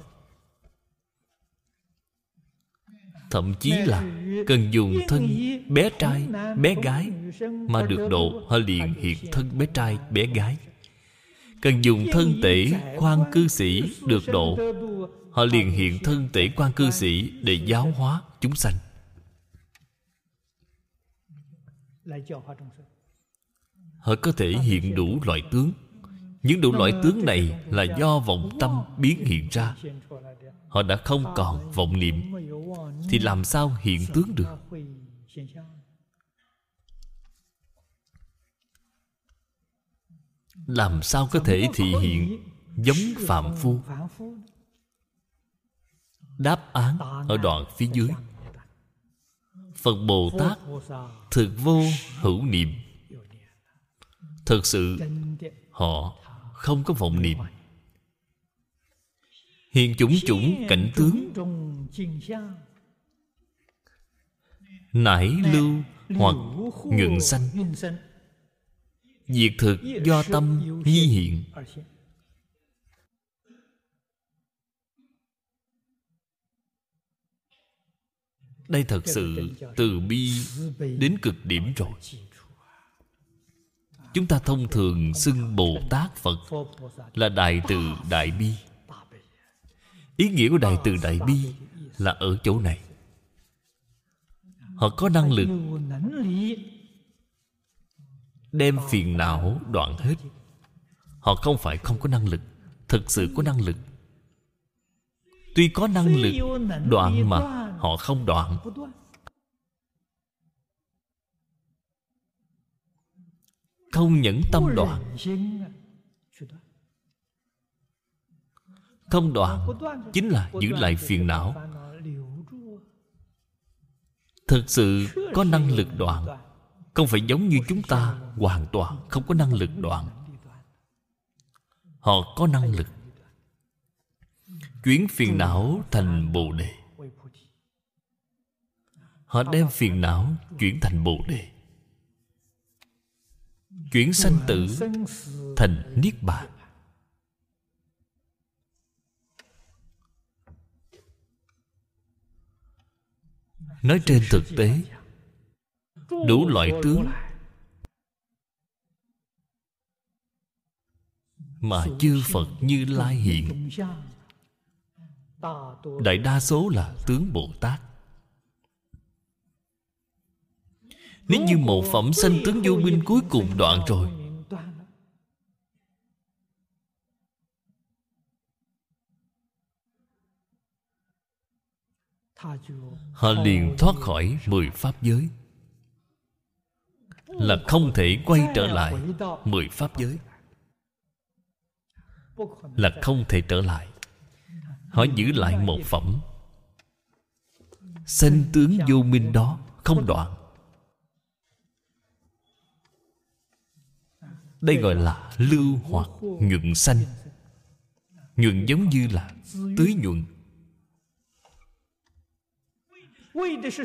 Thậm chí là Cần dùng thân bé trai, bé gái Mà được độ Họ liền hiện thân bé trai, bé gái. Cần dùng thân tể quan cư sĩ được độ. Họ liền hiện thân tể quan cư sĩ Để giáo hóa chúng sanh Họ có thể hiện đủ loại tướng. Những đủ loại tướng này Là do vọng tâm biến hiện ra. Họ đã không còn vọng niệm. Thì làm sao hiện tướng được? Làm sao có thể thị hiện Giống phạm phu? Đáp án ở đoạn phía dưới Phật Bồ Tát Thực vô hữu niệm. Thực sự, Họ không có vọng niệm. Hiện chủng chủng cảnh tướng. Nải lưu hoặc nhuận sanh. Diệt thực do tâm nhi hiện. Đây thật sự từ bi đến cực điểm rồi. Chúng ta thông thường xưng Bồ Tát Phật Là Đại Từ Đại Bi. Ý nghĩa của Đại Từ Đại Bi Là ở chỗ này. Họ có năng lực Đem phiền não đoạn hết. Họ không phải không có năng lực, Thực sự có năng lực. Tuy có năng lực đoạn mà họ không đoạn. Không những tâm đoạn, Không đoạn Chính là giữ lại phiền não. Thực sự có năng lực đoạn, Không phải giống như chúng ta Hoàn toàn không có năng lực đoạn. Họ có năng lực Chuyển phiền não thành Bồ Đề. Họ đem phiền não chuyển thành Bồ Đề. Chuyển sanh tử thành Niết Bàn. Nói trên thực tế, Đủ loại tướng Mà chư Phật như Lai hiện. Đại đa số là tướng Bồ Tát. Nếu như một phẩm sanh tướng vô minh cuối cùng đoạn rồi. Họ liền thoát khỏi mười pháp giới. Là không thể quay trở lại mười pháp giới. Là không thể trở lại. Họ giữ lại một phẩm. Sanh tướng vô minh đó không đoạn. Đây gọi là lưu hoặc nhuận sanh. Nhuận giống như là tưới nhuận.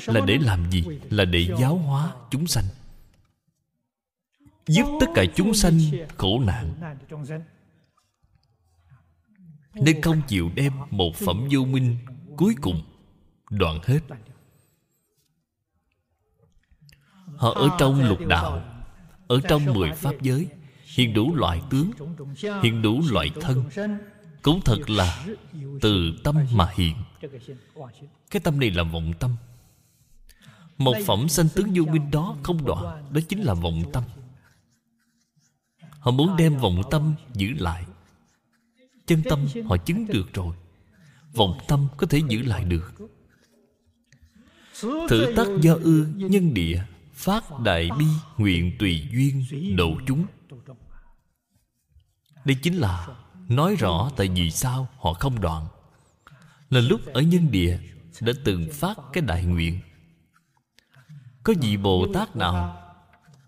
Là để làm gì? Là để giáo hóa chúng sanh. Giúp tất cả chúng sanh khổ nạn. Nên không chịu đem một phẩm vô minh Cuối cùng đoạn hết. Họ ở trong lục đạo, Ở trong mười pháp giới. Hiện đủ loại tướng Hiện đủ loại thân. Cũng thật là Từ tâm mà hiện Cái tâm này là vọng tâm. Một phẩm sanh tướng vô minh đó không đoạn Đó chính là vọng tâm. Họ muốn đem vọng tâm giữ lại. Chân tâm họ chứng được rồi. Vọng tâm có thể giữ lại được. Thử tắc do ư, nhân địa, Phát đại bi nguyện tùy duyên, độ chúng đây chính là Nói rõ tại vì sao họ không đoạn. Là lúc ở nhân địa Đã từng phát cái đại nguyện. Có vị Bồ Tát nào,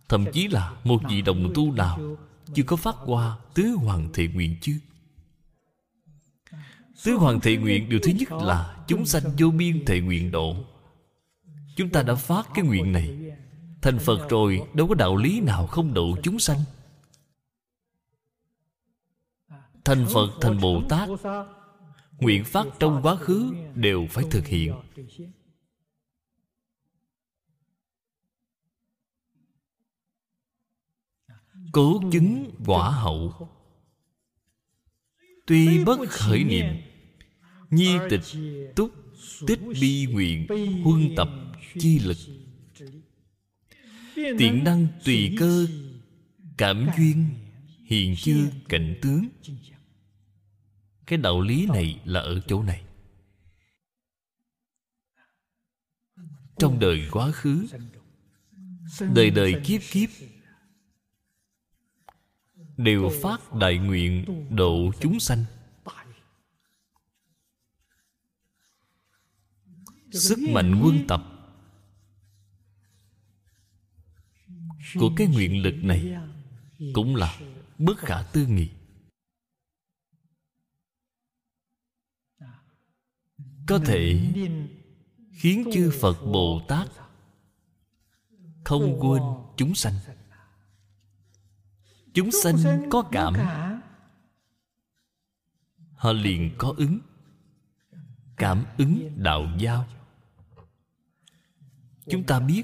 Thậm chí là một vị đồng tu nào, Chưa có phát qua Tứ Hoàng Thệ Nguyện chứ? Tứ Hoàng Thệ Nguyện Điều thứ nhất là Chúng sanh vô biên thệ nguyện độ. Chúng ta đã phát cái nguyện này. Thành Phật rồi, Đâu có đạo lý nào không độ chúng sanh. Thành phật, thành bồ tát nguyện phát trong quá khứ đều phải thực hiện. Cố chứng quả hậu. Tuy bất khởi niệm, Nhi tịch túc tích bi nguyện Huân tập chi lực. Tiện năng tùy cơ, Cảm duyên Hiện chưa cảnh tướng. Cái đạo lý này là ở chỗ này. Trong đời quá khứ, Đời đời kiếp kiếp, Đều phát đại nguyện độ chúng sanh. Sức mạnh quân tập Của cái nguyện lực này Cũng là bất khả tư nghị. Có thể Khiến chư Phật Bồ Tát Không quên chúng sanh. Chúng sanh có cảm. Họ liền có ứng. Cảm ứng đạo giao. Chúng ta biết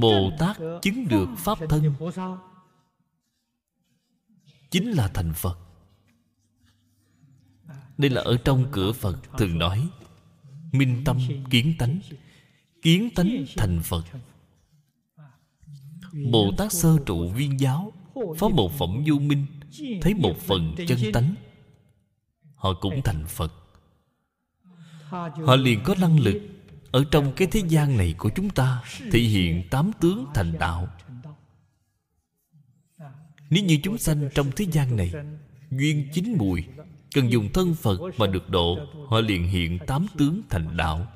Bồ Tát chứng được Pháp thân. Chính là thành Phật. Đây là ở trong cửa Phật, thường nói. Minh tâm kiến tánh Kiến tánh thành Phật. Bồ Tát sơ trụ viên giáo, Phó một phẩm du minh, Thấy một phần chân tánh. Họ cũng thành Phật. Họ liền có năng lực Ở trong cái thế gian này của chúng ta Thể hiện tám tướng thành đạo. Nếu như chúng sanh trong thế gian này Duyên chín mùi Cần dùng thân Phật mà được độ, Họ liền hiện tám tướng thành đạo.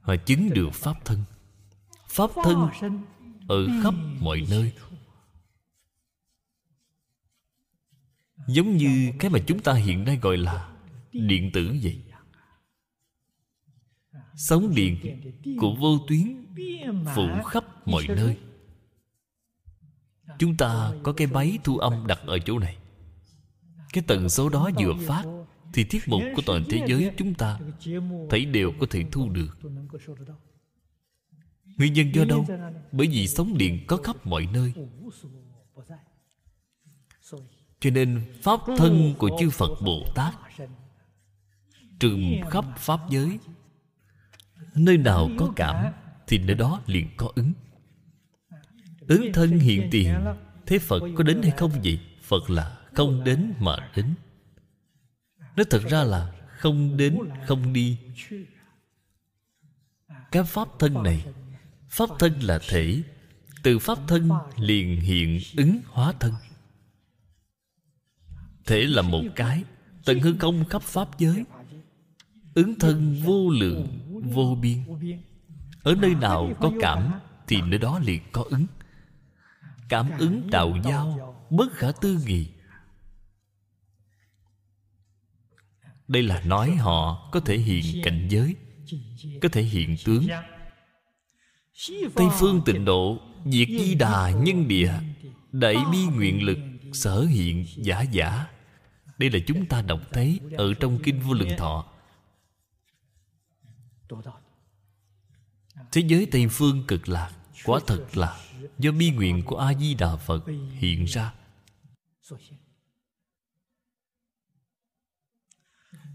Họ chứng được Pháp thân. Pháp thân ở khắp mọi nơi. Giống như cái mà chúng ta hiện nay gọi là Điện tử vậy. Sóng điện của vô tuyến Phủ khắp mọi nơi. Chúng ta có cái máy thu âm đặt ở chỗ này. Cái tần số đó vừa phát Thì tiết mục của toàn thế giới chúng ta Thấy đều có thể thu được. Nguyên nhân do đâu? Bởi vì sóng điện có khắp mọi nơi. Cho nên Pháp thân của chư Phật Bồ Tát Trùm khắp Pháp giới. Nơi nào có cảm Thì nơi đó liền có ứng. Ứng thân hiện tiền, Thế Phật có đến hay không vậy? Phật là không đến mà đến. Nó thật ra là không đến, không đi. Cái pháp thân này, Pháp thân là thể. Từ pháp thân liền hiện ứng hóa thân. Thể là một cái, Tận hư không khắp pháp giới. Ứng thân vô lượng, Vô biên. Ở nơi nào có cảm Thì nơi đó liền có ứng. Cảm ứng đạo giao Bất khả tư nghị. Đây là nói họ có thể hiện cảnh giới Có thể hiện tướng. Tây phương tịnh độ Diệt di đà nhân địa Đại bi nguyện lực Sở hiện giả giả. Đây là chúng ta đọc thấy Ở trong Kinh Vô Lượng Thọ. Thế giới Tây phương cực lạc Quả thật là Do bi nguyện của A-di-đà Phật hiện ra.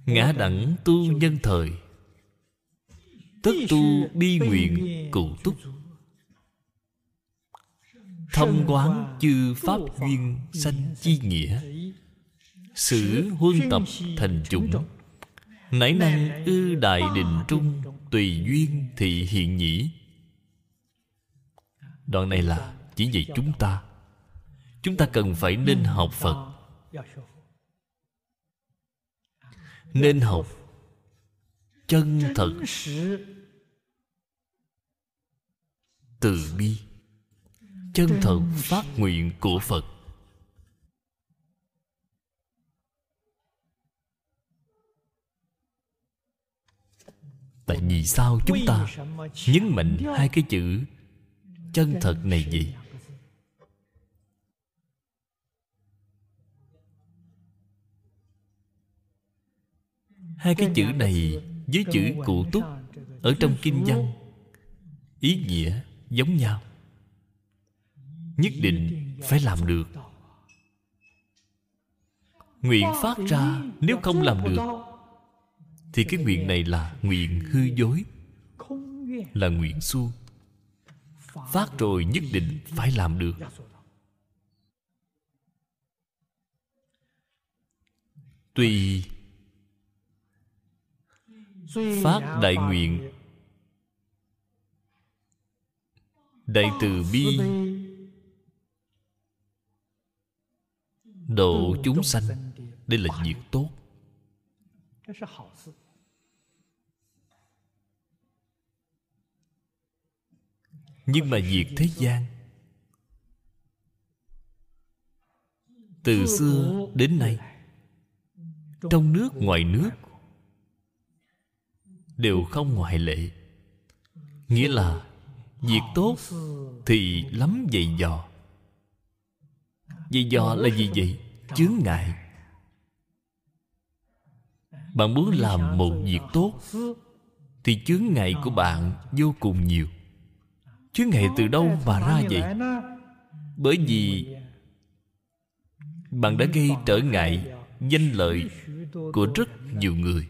Ngã đẳng tu nhân thời Tất tu bi nguyện cụ túc. Thông quán chư pháp duyên sanh chi nghĩa Sử huân tập thành chủng. Nãy năng ư đại định trung Tùy duyên thị hiện nhĩ. Đoạn này là chỉ dạy chúng ta. Chúng ta cần phải nên học Phật. Nên học Chân thật. Từ bi. Chân thật phát nguyện của Phật. Tại vì sao chúng ta nhấn mạnh hai cái chữ chân thật này gì hai cái chữ này với chữ cụ túc ở trong kinh văn ý nghĩa giống nhau. Nhất định phải làm được. Nguyện phát ra, nếu không làm được, thì cái nguyện này là nguyện hư dối, là nguyện suông phát rồi nhất định phải làm được. Tùy phát đại nguyện, đại từ bi, độ chúng sanh, đây là việc tốt. Nhưng mà diệt thế gian. Từ xưa đến nay, trong nước, ngoài nước, đều không ngoại lệ. Nghĩa là, việc tốt thì lắm dày dò. Dày dò là gì vậy? Chướng ngại. Bạn muốn làm một việc tốt thì chướng ngại của bạn vô cùng nhiều chướng ngại từ đâu mà ra vậy? Bởi vì bạn đã gây trở ngại, danh lợi của rất nhiều người.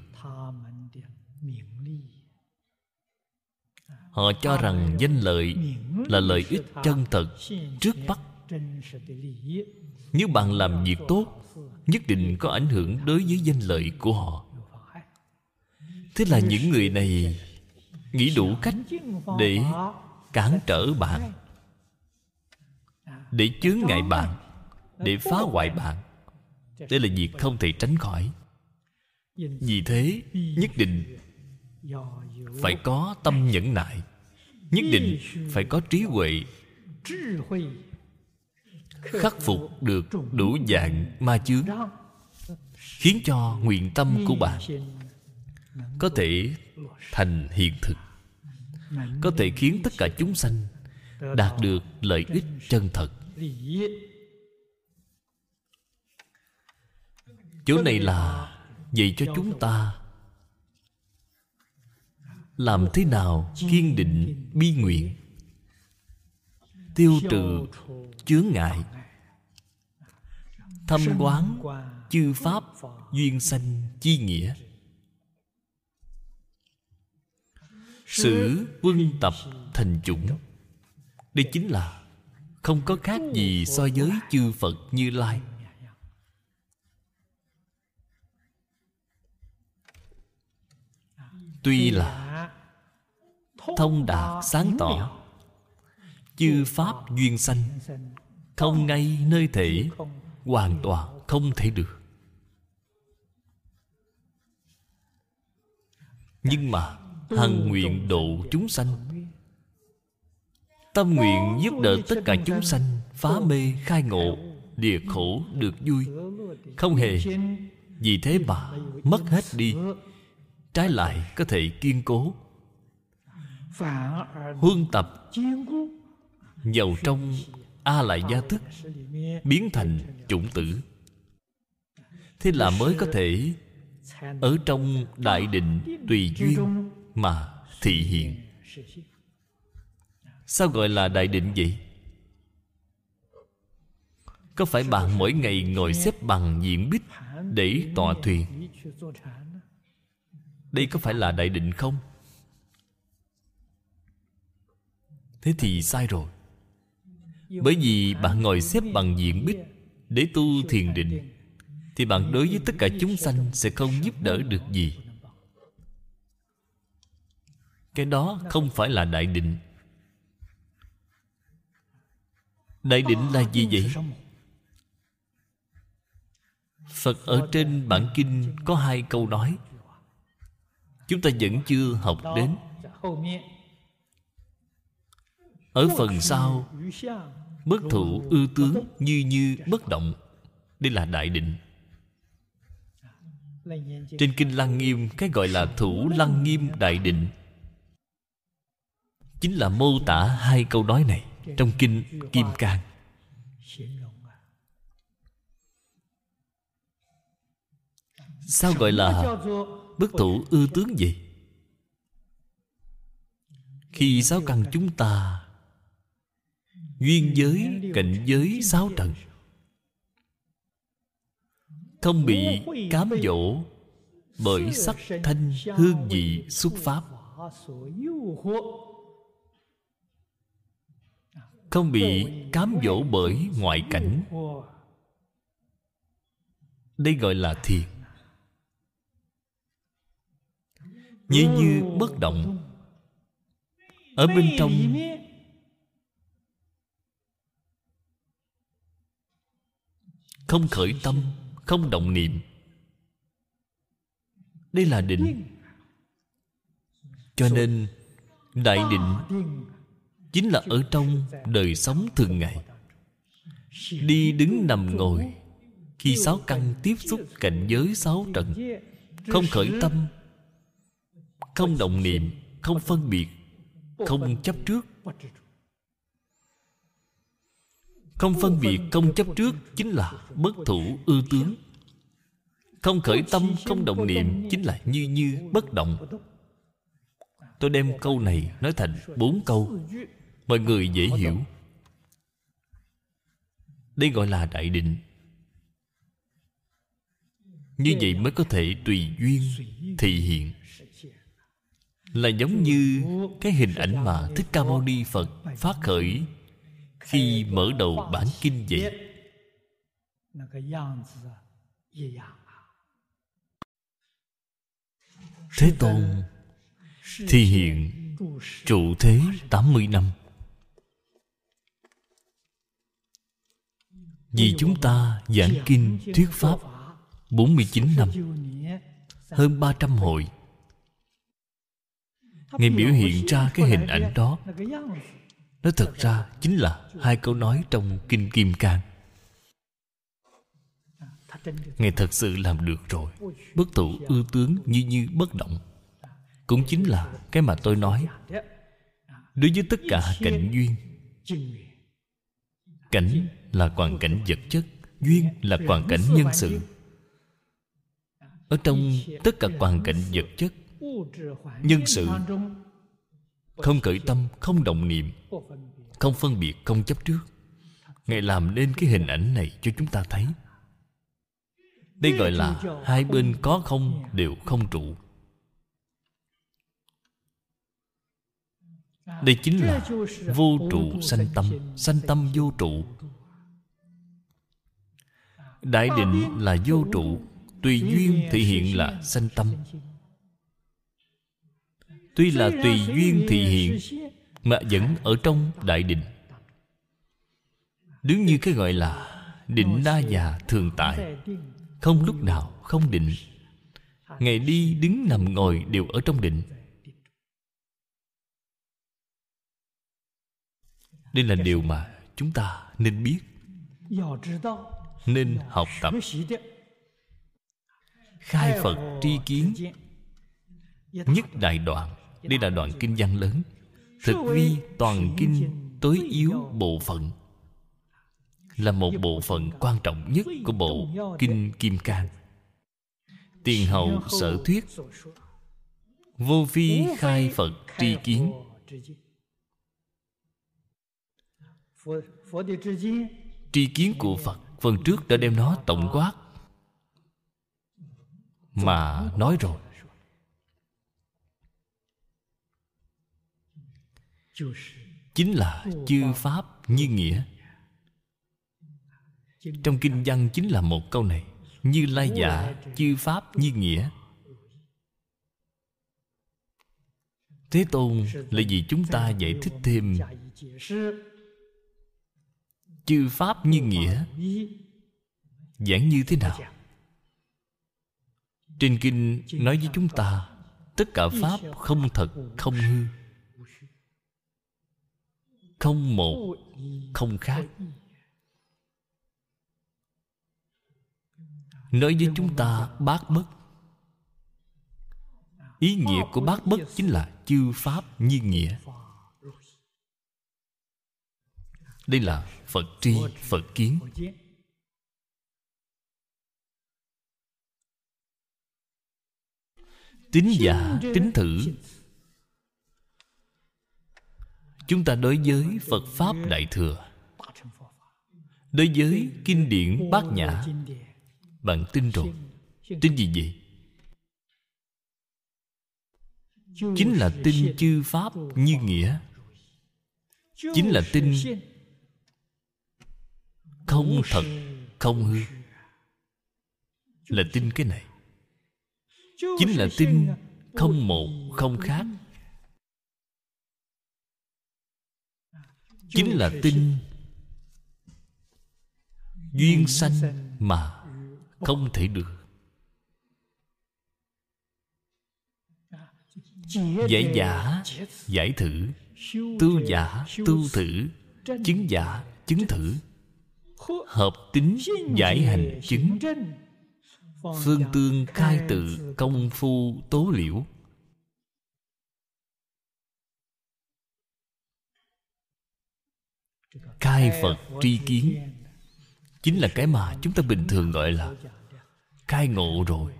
Họ cho rằng danh lợi là lợi ích chân thật trước mắt. Nếu bạn làm việc tốt, nhất định có ảnh hưởng đối với danh lợi của họ. Thế là những người này nghĩ đủ cách để cản trở bạn để chướng ngại bạn để phá hoại bạn đây là việc không thể tránh khỏi. Vì thế, nhất định phải có tâm nhẫn nại, nhất định phải có trí huệ khắc phục được đủ dạng ma chướng, khiến cho nguyện tâm của bạn có thể thành hiện thực có thể khiến tất cả chúng sanh đạt được lợi ích chân thật. Chỗ này là dạy cho chúng ta làm thế nào kiên định bi nguyện, tiêu trừ chướng ngại thâm quán chư pháp duyên sanh chi nghĩa. Sử quân tập thành chủng. Đây chính là không có khác gì so với chư phật như lai. Tuy là thông đạt sáng tỏ, chư pháp duyên sanh, không ngay nơi thể, hoàn toàn không thể được. Nhưng mà hằng nguyện độ chúng sanh. Tâm nguyện giúp đỡ tất cả chúng sanh phá mê khai ngộ địa khổ được vui. Không hề vì thế mà mất hết đi. Trái lại có thể kiên cố. Huân tập dầu trong a lại gia thức biến thành chủng tử. Thế là mới có thể ở trong đại định tùy duyên mà thị hiện sao gọi là đại định vậy? Có phải bạn mỗi ngày ngồi xếp bằng diện bích để tọa thuyền? Đây có phải là đại định không? Thế thì sai rồi. Bởi vì bạn ngồi xếp bằng diện bích để tu thiền định, thì bạn đối với tất cả chúng sanh sẽ không giúp đỡ được gì cái đó không phải là đại định. Đại định là gì vậy? Phật ở trên bản kinh có hai câu nói. Chúng ta vẫn chưa học đến. Ở phần sau, bất thủ ư tướng như như bất động. Đây là đại định. Trên kinh lăng nghiêm, cái gọi là thủ lăng nghiêm đại định chính là mô tả hai câu nói này trong kinh kim cang. Sao gọi là bất thủ ư tướng gì? Khi sáu căn chúng ta Duyên giới, cảnh giới, sáu trần Không bị cám dỗ Bởi sắc thanh hương vị xuất pháp. Không bị cám dỗ bởi ngoại cảnh. Đây gọi là thiền. Như như bất động. Ở bên trong Không khởi tâm Không động niệm. Đây là định. Cho nên Đại định Chính là ở trong đời sống thường ngày. Đi đứng nằm ngồi, Khi sáu căn tiếp xúc cảnh giới sáu trần Không khởi tâm, Không động niệm, Không phân biệt, Không chấp trước. Không phân biệt, không chấp trước Chính là bất thủ ư tướng. Không khởi tâm, không động niệm Chính là như như bất động. Tôi đem câu này nói thành bốn câu. Mọi người dễ hiểu. Đây gọi là đại định. Như vậy mới có thể tùy duyên thị hiện. Là giống như Cái hình ảnh mà Thích Ca Mâu Ni Phật phát khởi Khi mở đầu bản kinh vậy. Thế Tôn Thi hiện trụ thế 80 năm Vì chúng ta giảng kinh thuyết pháp 49 năm, Hơn 300 hội. Ngài biểu hiện ra cái hình ảnh đó. Nó thật ra chính là hai câu nói trong Kinh Kim Cang. Ngài thật sự làm được rồi. Bất tụ ư tướng như như bất động. Cũng chính là cái mà tôi nói. Đối với tất cả cảnh duyên, Cảnh là hoàn cảnh vật chất Duyên là hoàn cảnh nhân sự. Ở trong tất cả hoàn cảnh vật chất Nhân sự Không cởi tâm, không động niệm Không phân biệt, không chấp trước. Ngài làm nên cái hình ảnh này cho chúng ta thấy. Đây gọi là Hai bên có không đều không trụ. Đây chính là vô trụ sanh tâm Sanh tâm vô trụ. Đại định là vô trụ Tùy duyên thị hiện là sanh tâm. Tuy là tùy duyên thị hiện Mà vẫn ở trong đại định. Đứng như cái gọi là Định na già thường tại Không lúc nào không định. Ngày đi đứng nằm ngồi đều ở trong định. Đây là điều mà chúng ta nên biết nên học tập. Khai Phật tri kiến. Nhất đại đoạn, Đây là đoạn kinh văn lớn. Thực vi toàn kinh tối yếu bộ phận. Là một bộ phận quan trọng nhất của bộ Kinh Kim Cang. Tiền hậu sở thuyết, Vô vi khai Phật tri kiến. Tri kiến của phật phần trước đã đem nó tổng quát. Mà nói rồi. Chính là chư pháp như nghĩa. Trong kinh văn chính là một câu này. Như lai giả chư pháp như nghĩa. Thế tôn, là vì chúng ta giải thích thêm chư pháp như nghĩa, giảng như thế nào? Trên kinh nói với chúng ta, tất cả pháp không thật, không hư, không một, không khác. Nói với chúng ta bát bất. Ý nghĩa của bát bất chính là chư pháp như nghĩa. Đây là phật tri phật kiến. Tín giả tín thử. Chúng ta đối với phật pháp đại thừa đối với kinh điển bát nhã bạn tin rồi. Tin gì vậy? Chính là tin chư pháp như nghĩa. Chính là tin không thật, không hư. Là tin cái này. Chính là tin không một, không khác. Chính là tin duyên sanh mà không thể được. Giải giả, giải thử, tu giả, tu thử, chứng giả, chứng thử hợp tính giải hành chứng. Phương tương khai tự công phu tố liễu. Khai phật tri kiến. Chính là cái mà chúng ta bình thường gọi là khai ngộ rồi.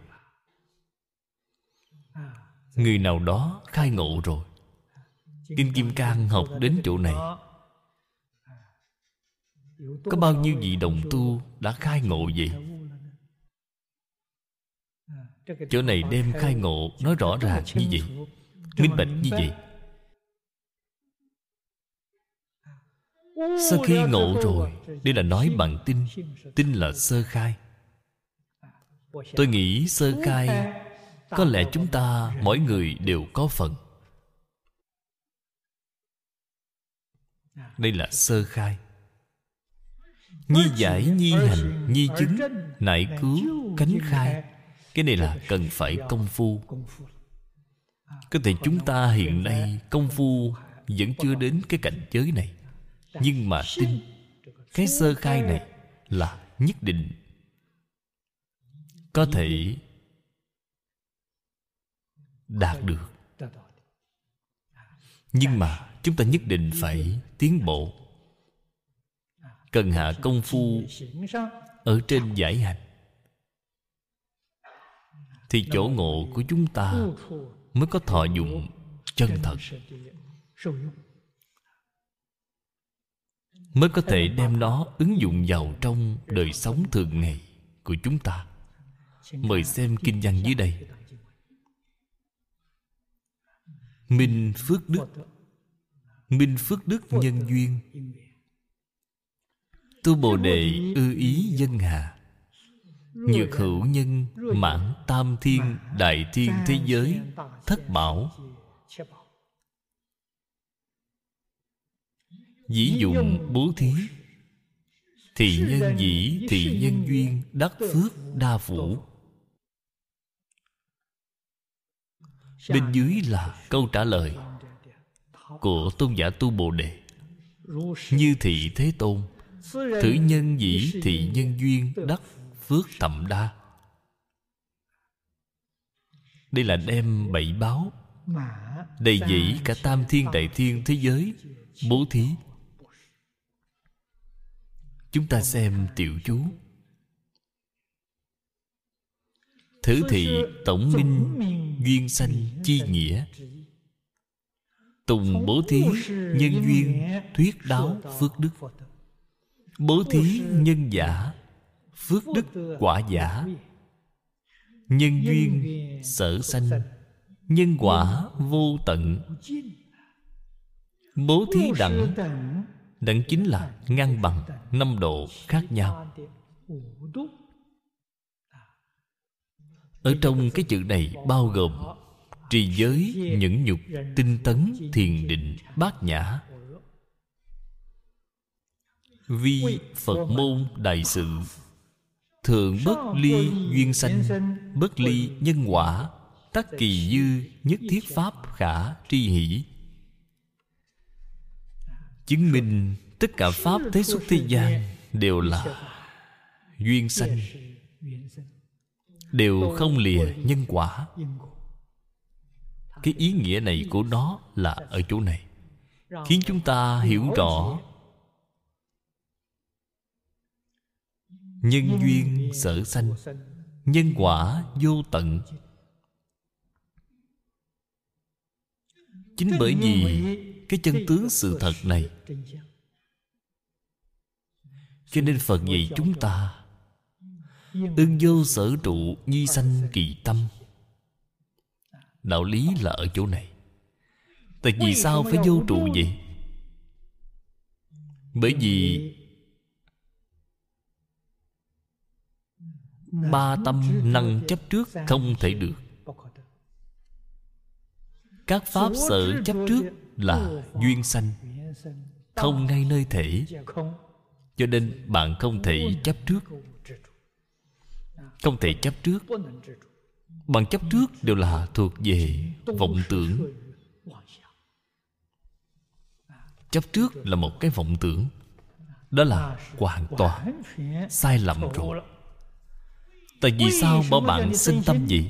Người nào đó khai ngộ rồi. Kinh kim cang học đến chỗ này có bao nhiêu vị đồng tu đã khai ngộ vậy? chỗ này đem khai ngộ nói rõ ràng như vậy. minh bạch như vậy. Sau khi ngộ rồi đây là nói bằng tin tin là sơ khai. Tôi nghĩ sơ khai có lẽ chúng ta mỗi người đều có phần. Đây là sơ khai nhi giải, nhi hành, nhi chứng nại cứu, cánh khai. Cái này là cần phải công phu. Có thể chúng ta hiện nay công phu vẫn chưa đến cái cảnh giới này. Nhưng mà tin, cái sơ khai này là nhất định. Có thể đạt được. Nhưng mà chúng ta nhất định phải tiến bộ cần hạ công phu ở trên giải hành. Thì chỗ ngộ của chúng ta mới có thọ dụng chân thật. Mới có thể đem nó ứng dụng vào trong đời sống thường ngày của chúng ta. Mời xem kinh văn dưới đây. Minh phước đức. Minh phước đức nhân duyên tu bồ đề ư ý dân hà nhược hữu nhân, mãn tam thiên, đại thiên thế giới, thất bảo. Dĩ dụng bố thí. Thì nhân dĩ thì nhân duyên, đắc phước, đa phủ bên dưới là câu trả lời của tôn giả tu bồ đề. Như thị thế tôn thử nhân dĩ thị nhân duyên đắc phước thậm đa. Đây là đem bảy báo. Đầy dĩ cả tam thiên đại thiên thế giới bố thí. Chúng ta xem tiểu chú. Thử thị tổng minh duyên sanh chi nghĩa. tùng bố thí nhân duyên thuyết đáo phước đức bố thí nhân giả, phước đức quả giả. Nhân duyên sở sanh, nhân quả vô tận. Bố thí đẳng đẳng chính là ngang bằng năm độ khác nhau. Ở trong cái chữ này bao gồm trì giới, nhẫn nhục, tinh tấn, thiền định, bát nhã vi phật môn đại sự. Thượng bất ly duyên sanh bất ly nhân quả. Tắc kỳ dư nhất thiết pháp khả tri hỷ. Chứng minh tất cả pháp thế xuất thế gian đều là duyên sanh. đều không lìa nhân quả. cái ý nghĩa này của nó là ở chỗ này. Khiến chúng ta hiểu rõ nhân duyên sở sanh, nhân quả vô tận. Chính bởi vì cái chân tướng sự thật này, cho nên phật dạy chúng ta, ưng vô sở trụ nhi sanh kỳ tâm. Đạo lý là ở chỗ này. Tại vì sao phải vô trụ vậy? Bởi vì ba tâm năng chấp trước không thể được các pháp sở chấp trước là duyên sanh không ngay nơi thể cho nên bạn không thể chấp trước không thể chấp trước bằng chấp trước đều là thuộc về vọng tưởng chấp trước là một cái vọng tưởng đó là hoàn toàn sai lầm rồi tại vì sao bảo bạn sinh tâm gì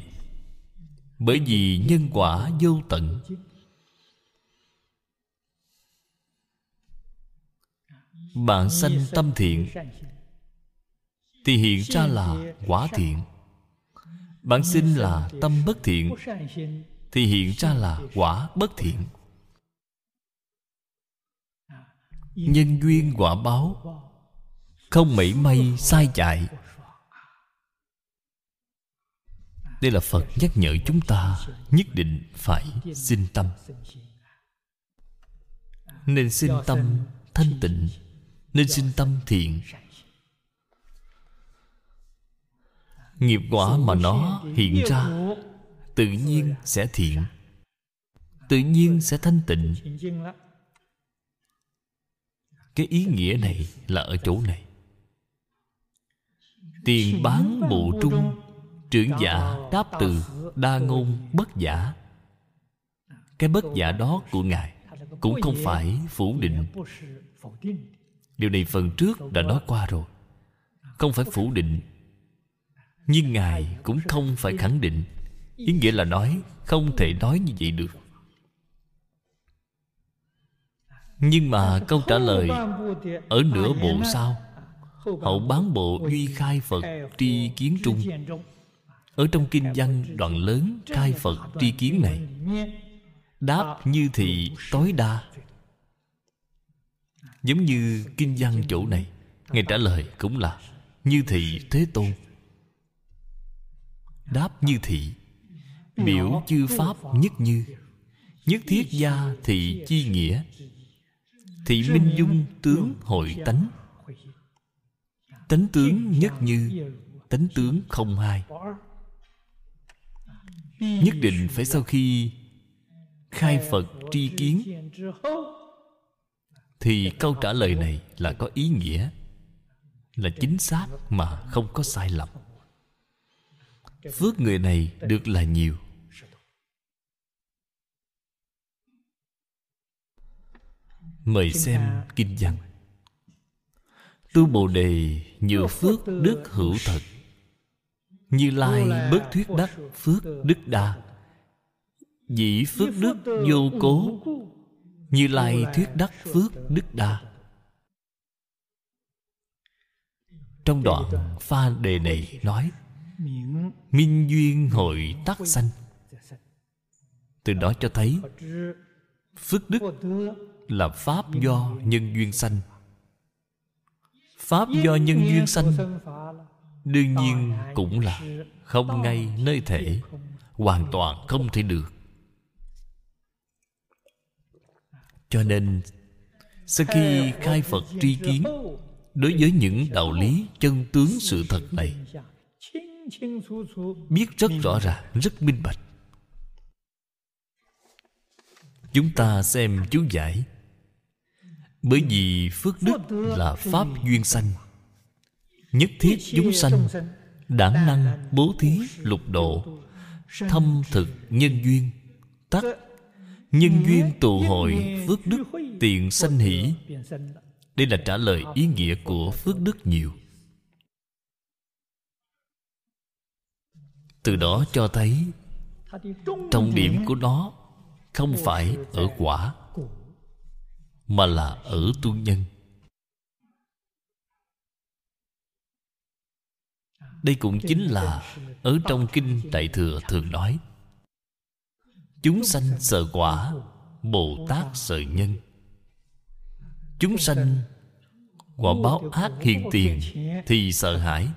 bởi vì nhân quả vô tận. Bạn sanh tâm thiện. Thì hiện ra là quả thiện. bạn sinh là tâm bất thiện. Thì hiện ra là quả bất thiện. Nhân duyên quả báo. không mảy may sai chạy đây là phật nhắc nhở chúng ta nhất định phải sinh tâm. Nên sinh tâm thanh tịnh, nên sinh tâm thiện. Nghiệp quả mà nó hiện ra, tự nhiên sẽ thiện, tự nhiên sẽ thanh tịnh. Cái ý nghĩa này là ở chỗ này. Tiền bán bộ trung trưởng giả đáp từ đa ngôn bất giả. Cái bất giả đó của ngài cũng không phải phủ định. Điều này phần trước đã nói qua rồi. Không phải phủ định nhưng ngài cũng không phải khẳng định. Ý nghĩa là nói không thể nói như vậy được. Nhưng mà câu trả lời ở nửa bộ sau hậu bán bộ duy khai phật tri kiến trung ở trong kinh văn đoạn lớn khai phật tri kiến này. Đáp như thị tối đa. giống như kinh văn chỗ này ngài trả lời cũng là như thị thế tôn. Đáp như thị biểu chư pháp nhất như nhất thiết gia thị chi nghĩa. Thị minh dung tướng hội tánh. tánh tướng nhất như tánh tướng không hai nhất định phải sau khi khai phật tri kiến. Thì câu trả lời này là có ý nghĩa là chính xác mà không có sai lầm. Phước người này được là nhiều. Mời xem kinh văn. Tu bồ đề nhiều phước đức hữu thật như lai bất thuyết đắc phước đức đa dĩ phước đức vô cố. như lai thuyết đắc phước đức đa trong đoạn pha đề này nói minh duyên hội tắc sanh. từ đó cho thấy phước đức là pháp do nhân duyên sanh. Pháp do nhân duyên sanh đương nhiên cũng là không ngay nơi thể. Hoàn toàn không thể được. Cho nên, sau khi khai phật tri kiến, đối với những đạo lý chân tướng sự thật này, biết rất rõ ràng, rất minh bạch. Chúng ta xem chú giải. Bởi vì phước đức là pháp duyên sanh nhất thiết chúng sanh đảng năng bố thí lục độ. Thâm thực nhân duyên, tắc nhân duyên tụ hội phước đức tiện sanh hỷ. Đây là trả lời ý nghĩa của phước đức nhiều. Từ đó cho thấy trọng điểm của nó không phải ở quả, mà là ở tu nhân. Đây cũng chính là ở trong kinh đại thừa thường nói, chúng sanh sợ quả, bồ tát sợ nhân. Chúng sanh quả báo ác hiện tiền thì sợ hãi.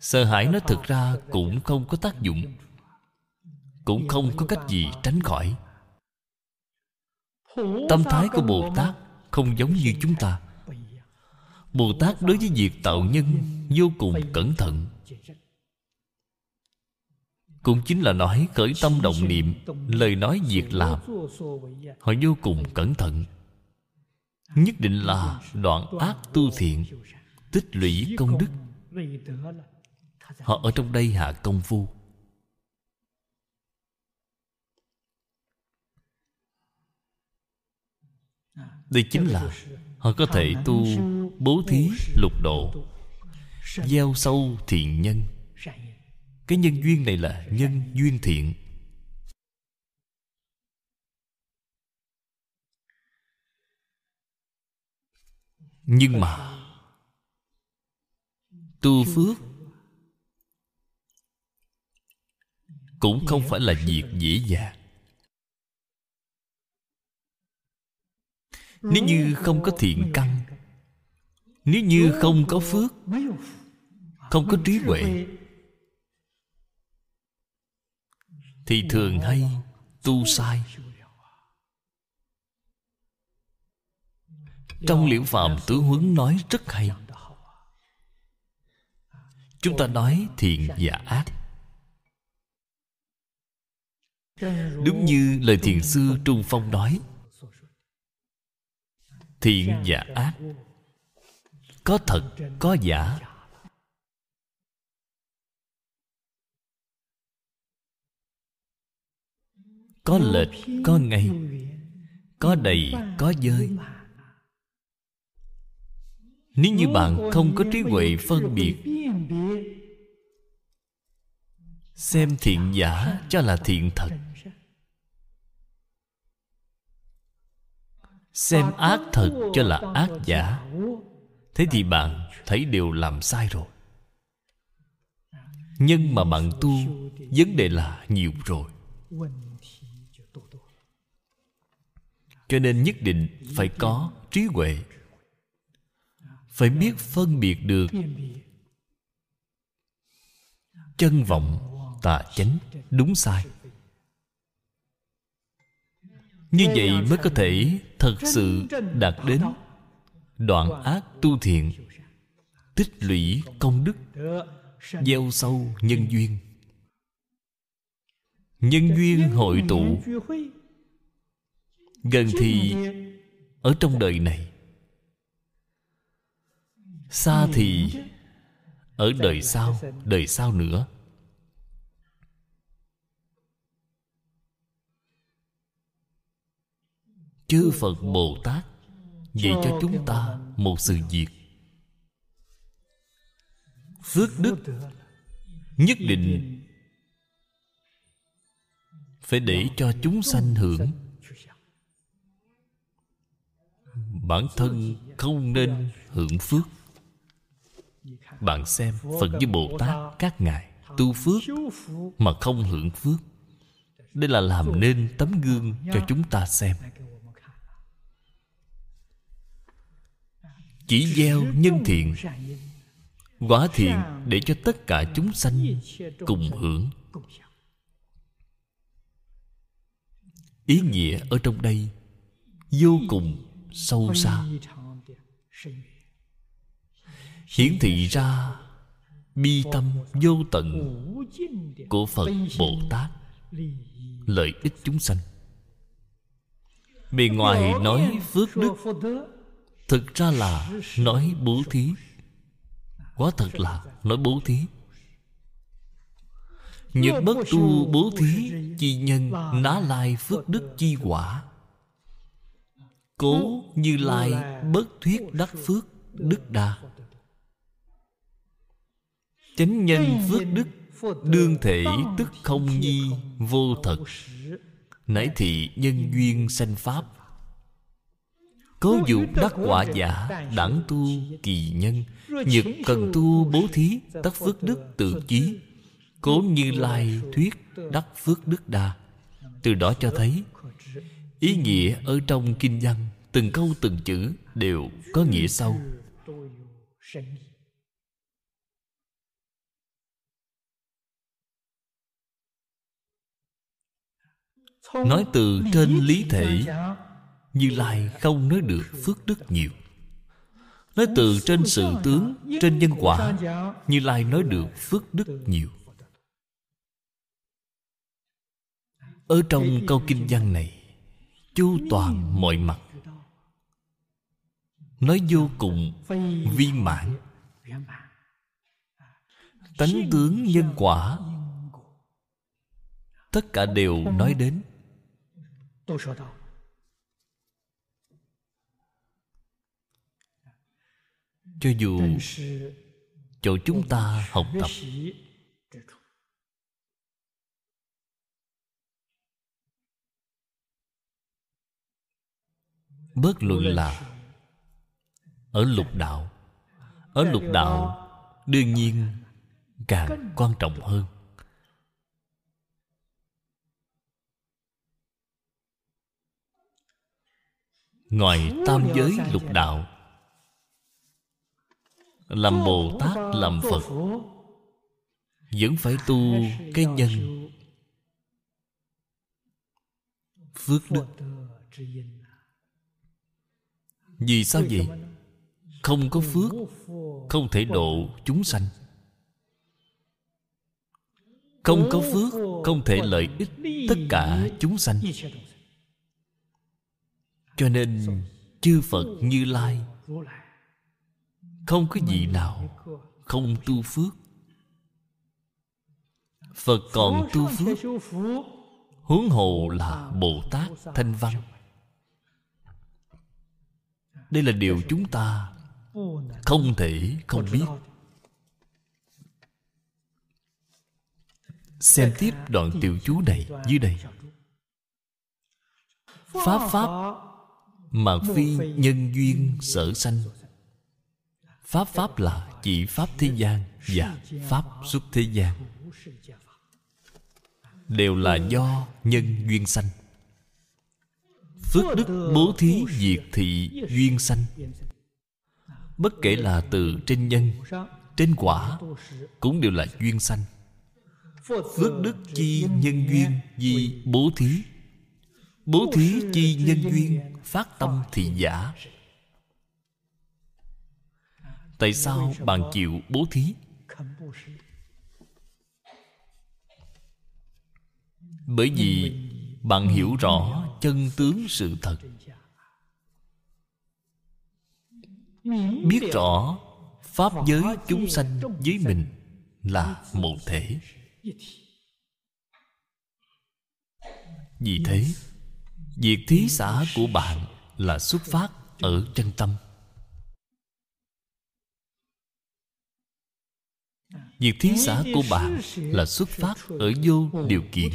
Sợ hãi nó thực ra cũng không có tác dụng, cũng không có cách gì tránh khỏi. Tâm thái của bồ tát không giống như chúng ta bồ tát đối với việc tạo nhân vô cùng cẩn thận. Cũng chính là nói khởi tâm động niệm, lời nói việc làm, họ vô cùng cẩn thận. Nhất định là đoạn ác tu thiện, tích lũy công đức. Họ ở trong đây hạ công phu. Đây chính là họ có thể tu bố thí lục độ. Gieo sâu thiện nhân. Cái nhân duyên này là nhân duyên thiện. Nhưng mà tu phước cũng không phải là việc dễ dàng. Nếu như không có thiện căn, nếu như không có phước, không có trí huệ, thì thường hay tu sai. Trong liễu phạm tứ huấn nói rất hay. Chúng ta nói thiện và ác. Đúng như lời thiền sư trung phong nói thiện và ác. Có thật có giả. Có lệch có ngay. Có đầy có dơi. Nếu như bạn không có trí huệ phân biệt xem thiện giả cho là thiện thật xem ác thật cho là ác giả. thế thì bạn thấy đều làm sai rồi. Nhưng mà bạn tu vấn đề là nhiều rồi. cho nên nhất định phải có trí huệ. Phải biết phân biệt được chân vọng tà chánh đúng sai. Như vậy mới có thể thật sự đạt đến đoạn ác tu thiện, tích lũy công đức, gieo sâu nhân duyên. Nhân duyên hội tụ gần thì ở trong đời này. Xa thì ở đời sau đời sau nữa. Chư phật bồ tát dạy cho chúng ta một sự việc. Phước đức nhất định phải để cho chúng sanh hưởng. Bản thân không nên hưởng phước. Bạn xem phật với bồ tát các ngài tu phước mà không hưởng phước. Đây là làm nên tấm gương cho chúng ta xem. Chỉ gieo nhân thiện, quả thiện để cho tất cả chúng sanh cùng hưởng. Ý nghĩa ở trong đây vô cùng sâu xa. Hiển thị ra bi tâm vô tận của phật bồ tát, lợi ích chúng sanh. Bề ngoài nói phước đức thực ra là nói bố thí. Quá thật là nói bố thí. Nhật bất tu bố thí Chi nhân ná lai phước đức chi quả. Cố như lai bất thuyết đắc phước đức đa. Chánh nhân phước đức, Đương thể tức không nhi vô thật. Nãy thị nhân duyên sanh pháp. Cố dụ đắc quả giả Đẳng tu kỳ nhân Nhật cần tu bố thí Tất phước đức tự chí. Cố như lai thuyết Đắc phước đức đa. Từ đó cho thấy Ý nghĩa ở trong kinh văn Từng câu từng chữ đều có nghĩa sâu nói từ trên lý thể như lai không nói được phước đức nhiều. Nói từ trên sự tướng, trên nhân quả, như lai nói được phước đức nhiều. Ở trong câu kinh văn này, chu toàn mọi mặt. Nói vô cùng viên mãn. Tánh tướng nhân quả, tất cả đều nói đến. Cho dù chỗ chúng ta học tập. Bất luận là ở lục đạo. Ở lục đạo đương nhiên càng quan trọng hơn. Ngoài tam giới lục đạo làm bồ tát, làm phật. Vẫn phải tu cái nhân. Phước đức. Vì sao vậy? Không có phước, không thể độ chúng sanh. Không có phước, không thể lợi ích tất cả chúng sanh. Cho nên chư phật như lai không có gì nào không tu phước. Phật còn tu phước. Huống hồ là bồ tát thanh văn. Đây là điều chúng ta không thể không biết. Xem tiếp đoạn tiểu chú này dưới đây. Pháp pháp mà phi nhân duyên sở sanh pháp pháp là chỉ pháp thế gian và pháp xuất thế gian. Đều là do nhân duyên sanh. Phước đức bố thí diệt thị duyên sanh. Bất kể là từ trên nhân, trên quả, cũng đều là duyên sanh. Phước đức chi nhân duyên di bố thí. Bố thí chi nhân duyên phát tâm thị giả tại sao bạn chịu bố thí? Bởi vì bạn hiểu rõ chân tướng sự thật. Biết rõ pháp giới chúng sanh với mình là một thể. Vì thế, việc thí xã của bạn là xuất phát ở chân tâm. Việc thí xã của bạn là xuất phát ở vô điều kiện.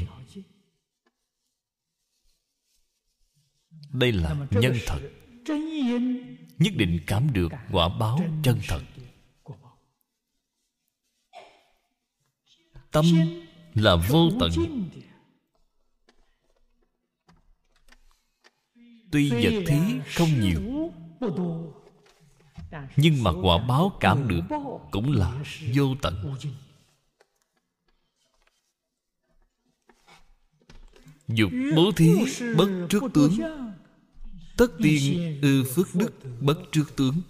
Đây là nhân thật. Nhất định cảm được quả báo chân thật. Tâm là vô tận. Tuy vật thí không nhiều nhưng mà quả báo cảm được cũng là vô tận. Dục bố thí bất trước tướng, tất tiên ư phước đức bất trước tướng.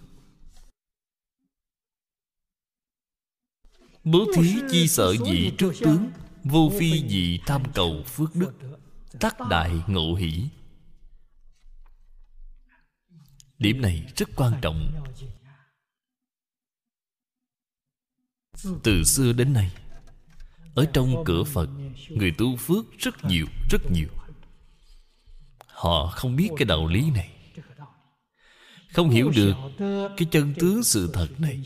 Bố thí chi sợ dị trước tướng, vô phi dị tham cầu phước đức tắc đại ngộ hỷ điểm này rất quan trọng. Từ xưa đến nay, ở trong cửa phật, người tu phước rất nhiều rất nhiều. Họ không biết cái đạo lý này. Không hiểu được cái chân tướng sự thật này.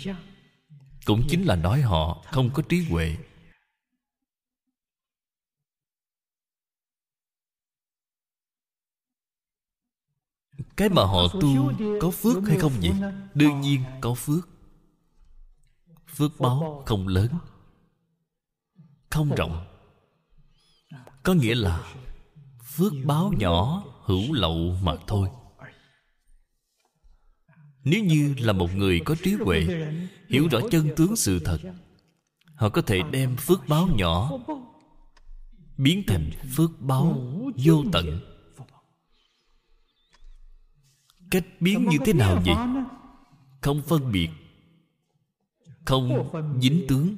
Cũng chính là nói họ không có trí huệ. Cái mà họ tu có phước hay không vậy đương nhiên có phước. Phước báo không lớn, không rộng. Có nghĩa là phước báo nhỏ, hữu lậu mà thôi. Nếu như là một người có trí huệ, hiểu rõ chân tướng sự thật, họ có thể đem phước báo nhỏ biến thành phước báo vô tận cách biến như thế nào vậy? không phân biệt. Không dính tướng.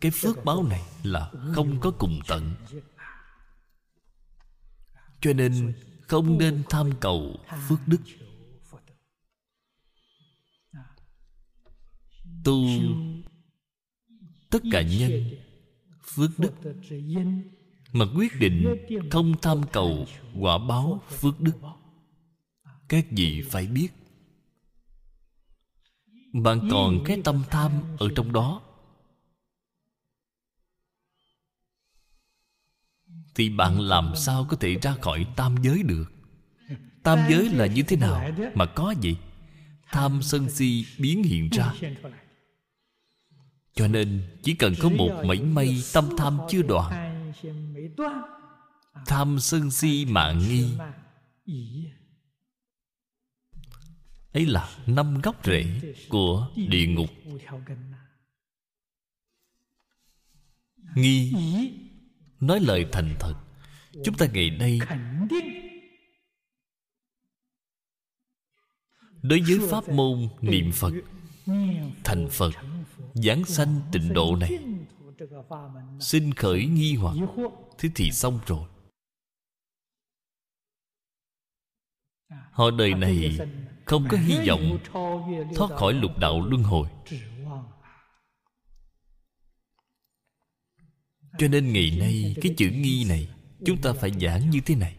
Cái phước báo này là không có cùng tận. Cho nên không nên tham cầu phước đức. Tu tất cả nhân phước đức mà quyết định không tham cầu quả báo phước đức. Các vị phải biết, bạn còn cái tâm tham ở trong đó. Thì bạn làm sao có thể ra khỏi tam giới được? Tam giới là như thế nào mà có gì tham sân si biến hiện ra. Cho nên chỉ cần có một mảy may tâm tham chưa đoạn tham sân si mạng nghi. ấy là năm gốc rễ của địa ngục. Nghi. Nói lời thành thật. Chúng ta ngày nay đối với pháp môn niệm phật thành phật giảng sanh tịnh độ này. xin khởi nghi hoặc thế thì xong rồi. Họ đời này không có hy vọng thoát khỏi lục đạo luân hồi. cho nên ngày nay cái chữ nghi này chúng ta phải giảng như thế này.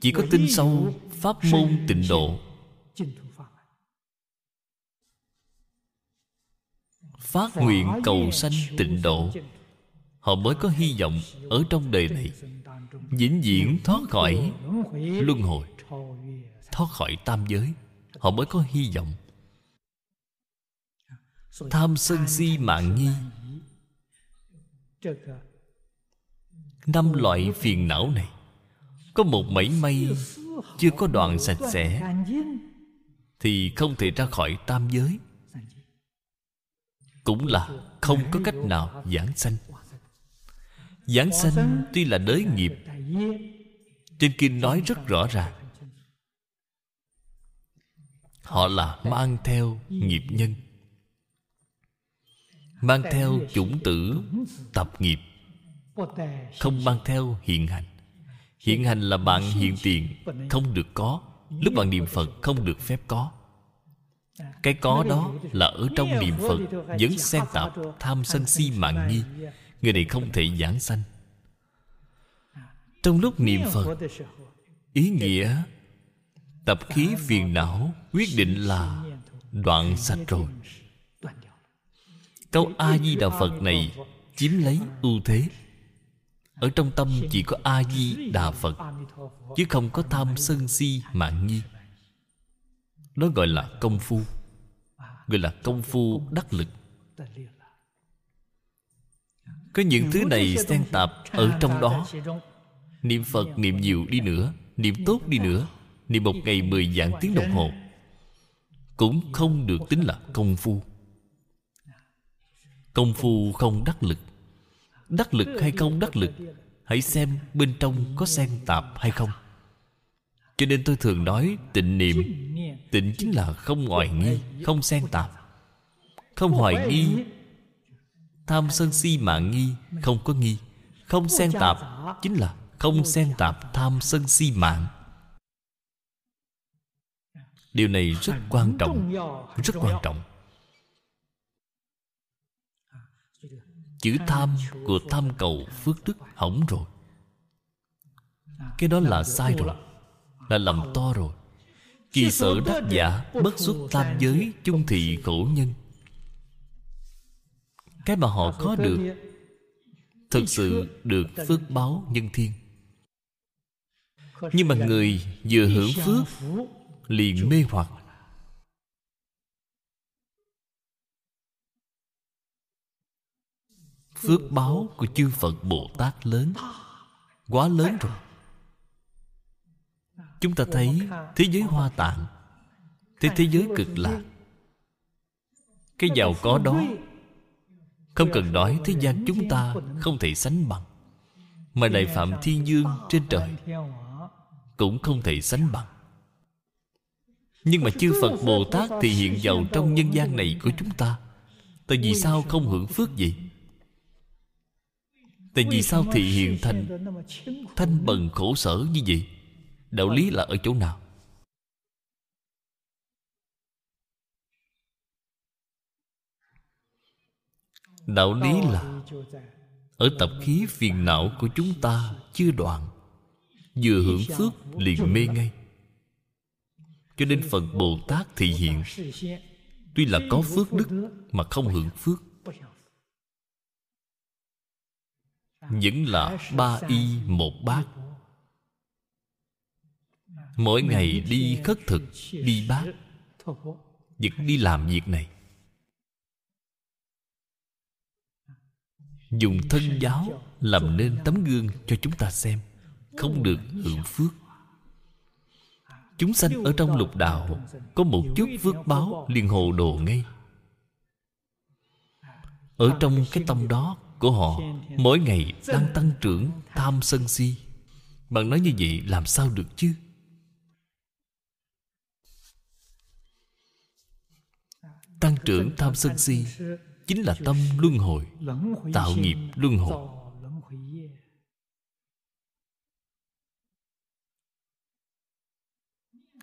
Chỉ có tin sâu pháp môn tịnh độ. phát nguyện cầu sanh tịnh độ họ mới có hy vọng ở trong đời này. Vĩnh viễn thoát khỏi luân hồi, thoát khỏi tam giới, họ mới có hy vọng. Tham sân si mạng nghi. Năm loại phiền não này, có một mảy may chưa có đoạn sạch sẽ, thì không thể ra khỏi tam giới. Cũng là không có cách nào giảng sanh. Giáng sanh tuy là đới nghiệp, trên kinh nói rất rõ ràng. Họ là mang theo nghiệp nhân. Mang theo chủng tử, tập nghiệp. Không mang theo hiện hành. Hiện hành là bạn hiện tiền, không được có. Lúc bạn niệm phật, không được phép có. Cái có đó là ở trong niệm phật, vẫn xen tạp, tham sân si mạng nghi người này không thể giảng sanh. Trong lúc niệm phật, ý nghĩa tập khí phiền não quyết định là đoạn sạch rồi. Câu a di đà phật này chiếm lấy ưu thế. Ở trong tâm chỉ có a di đà phật, chứ không có tham sân si mạng nghi. Đó gọi là công phu, gọi là công phu đắc lực có những thứ này xen tạp ở trong đó. niệm phật niệm nhiều đi nữa niệm tốt đi nữa. niệm một ngày mười dạng tiếng đồng hồ. Cũng không được tính là công phu. Công phu không đắc lực. Đắc lực hay không đắc lực hãy xem bên trong có xen tạp hay không. Cho nên tôi thường nói tịnh niệm tịnh chính là không hoài nghi không xen tạp. Không hoài nghi tham sân si mạng nghi không có nghi. Không xen tạp chính là không xen tạp tham sân si mạng. Điều này rất quan trọng rất quan trọng. Chữ tham của tham cầu phước đức hỏng rồi. Cái đó là sai rồi là lầm to rồi. Kỳ sở đắc giả bất xuất tam giới chung thị khổ nhân cái mà họ có được thực sự được phước báo nhân thiên. Nhưng mà người vừa hưởng phước liền mê hoặc. Phước báo của chư phật bồ tát lớn. Quá lớn rồi. Chúng ta thấy thế giới hoa tạng thế thế giới cực lạc. Cái giàu có đó không cần nói thế gian chúng ta không thể sánh bằng, mà đại phạm thiên dương trên trời cũng không thể sánh bằng. Nhưng mà chư phật bồ tát thì hiện giàu trong nhân gian này của chúng ta, tại vì sao không hưởng phước gì? Tại vì sao thị hiện thành, thanh bần khổ sở như vậy? Đạo lý là ở chỗ nào? Đạo lý là ở tập khí phiền não của chúng ta chưa đoạn vừa hưởng phước liền mê ngay. Cho nên phật bồ tát thị hiện. tuy là có phước đức mà không hưởng phước. vẫn là ba y một bát. mỗi ngày đi khất thực đi bát. vẫn đi làm việc này dùng thân giáo làm nên tấm gương cho chúng ta xem. Không được hưởng phước. Chúng sanh ở trong lục đạo có một chút phước báo liền hồ đồ ngay. Ở trong cái tâm đó của họ mỗi ngày đang tăng trưởng tham sân si. Bạn nói như vậy làm sao được chứ? Tăng trưởng tham sân si chính là tâm luân hồi, tạo nghiệp luân hồi.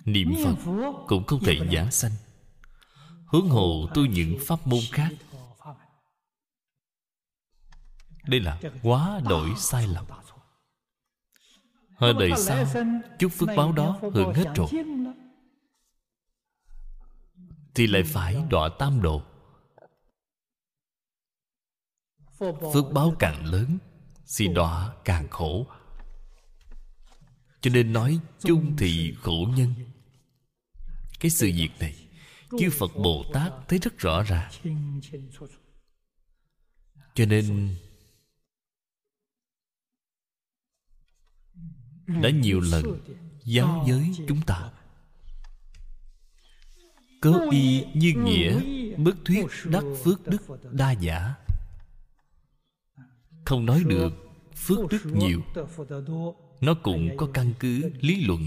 Niệm phật cũng không thể giảng sanh. Hướng hồ tu những pháp môn khác. Đây là quá đổi sai lầm. Hơi đời sau, Chút phước báo đó hưởng hết rồi, Thì lại phải đọa tam độ. Phước báo càng lớn xì đọa càng khổ. Cho nên nói chung thì khổ nhân. Cái sự việc này, Chư Phật Bồ Tát thấy rất rõ ràng. Cho nên đã nhiều lần giáo giới chúng ta. Cớ y như nghĩa bất thuyết đắc phước đức đa giả không nói được, phước đức nhiều. Nó cũng có căn cứ lý luận.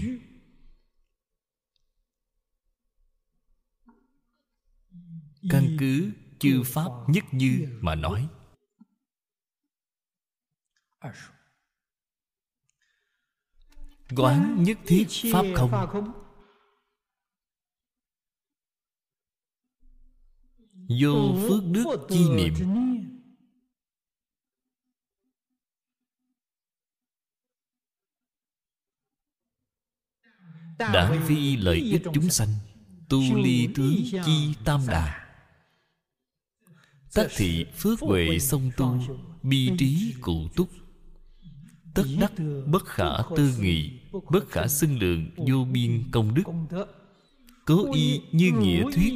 Căn cứ chư pháp nhất như mà nói. Quán nhất thiết pháp không? Vô phước đức chi niệm. Đã phi lợi ích chúng sanh tu ly tướng chi tam đà. Tất thị phước huệ song tu bi trí cụ túc. Tất đắc bất khả tư nghị bất khả xưng lượng vô biên công đức. Cố y như nghĩa thuyết.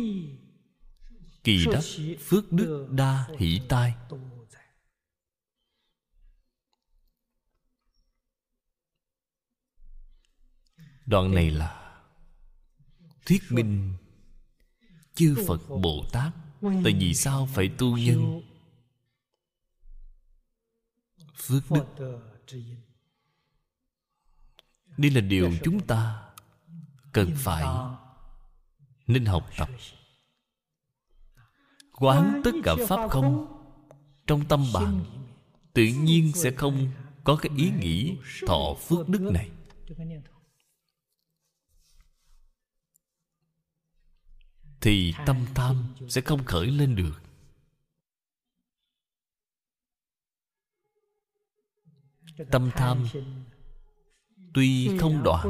Kỳ đắc phước đức đa hỷ tai đoạn này là thuyết minh chư phật bồ tát tại vì sao phải tu nhân? Phước đức. Đây là điều chúng ta cần phải nên học tập. Quán tất cả pháp không trong tâm bạn, tự nhiên sẽ không có cái ý nghĩ thọ phước đức này. Thì tâm tham sẽ không khởi lên được. Tâm tham tuy không đoạn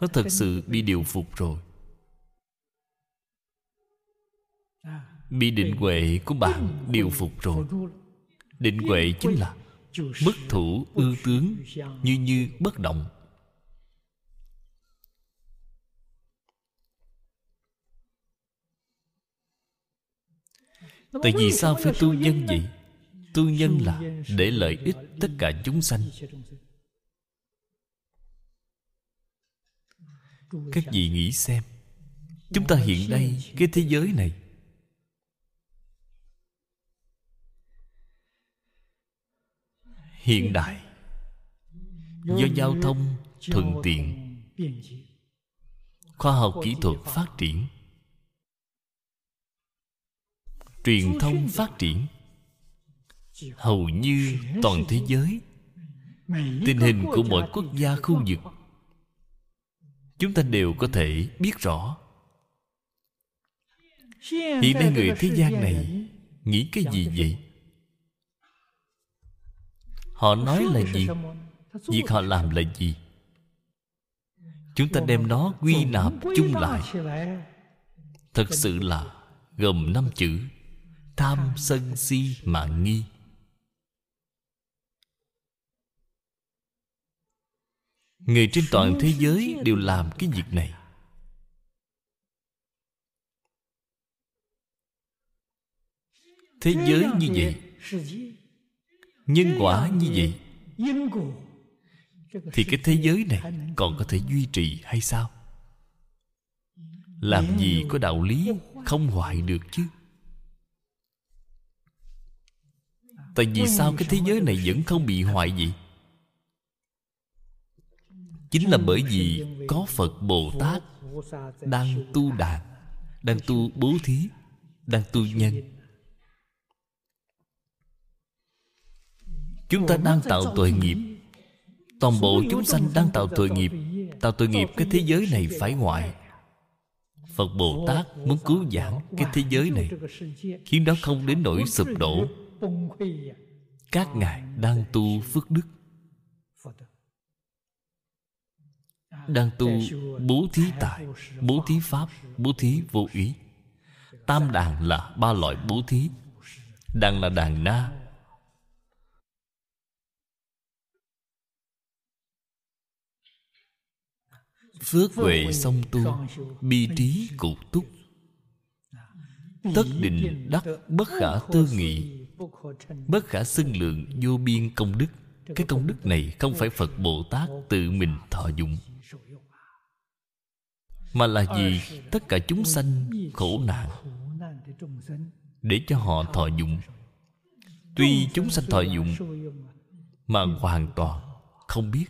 nó thật sự bị điều phục rồi. Bị định huệ của bạn điều phục rồi. định huệ chính là bất thủ ư tướng như như bất động tại vì sao phải tu nhân vậy tu nhân là để lợi ích tất cả chúng sanh. các vị nghĩ xem chúng ta hiện nay cái thế giới này. hiện đại do giao thông thuận tiện khoa học kỹ thuật phát triển truyền thông phát triển. Hầu như toàn thế giới, tình hình của mỗi quốc gia khu vực, chúng ta đều có thể biết rõ. Hiện nay người thế gian này nghĩ cái gì vậy? Họ nói là gì? Việc họ làm là gì? Chúng ta đem nó quy nạp chung lại. Thật sự là gồm năm chữ tham sân si mạng nghi. Người trên toàn thế giới đều làm cái việc này. Thế giới như vậy, nhân quả như vậy, thì cái thế giới này còn có thể duy trì hay sao? Làm gì có đạo lý không hoại được chứ? Tại vì sao cái thế giới này vẫn không bị hoại vậy chính là bởi vì có phật bồ tát đang tu đàn đang tu bố thí đang tu nhân. Chúng ta đang tạo tội nghiệp. Toàn bộ chúng sanh đang tạo tội nghiệp tạo tội nghiệp cái thế giới này phải ngoại phật bồ tát muốn cứu giảng cái thế giới này khiến nó không đến nỗi sụp đổ các ngài đang tu phước đức. Đang tu bố thí tài bố thí pháp bố thí vô ý. Tam đàn là ba loại bố thí. Đàn là đàn na. Phước huệ song tu bi trí cụ túc. Tất định đắc bất khả tư nghị bất khả xưng lượng vô biên công đức. Cái công đức này không phải phật bồ tát tự mình thọ dụng. Mà là vì tất cả chúng sanh khổ nạn để cho họ thọ dụng. Tuy chúng sanh thọ dụng mà hoàn toàn không biết.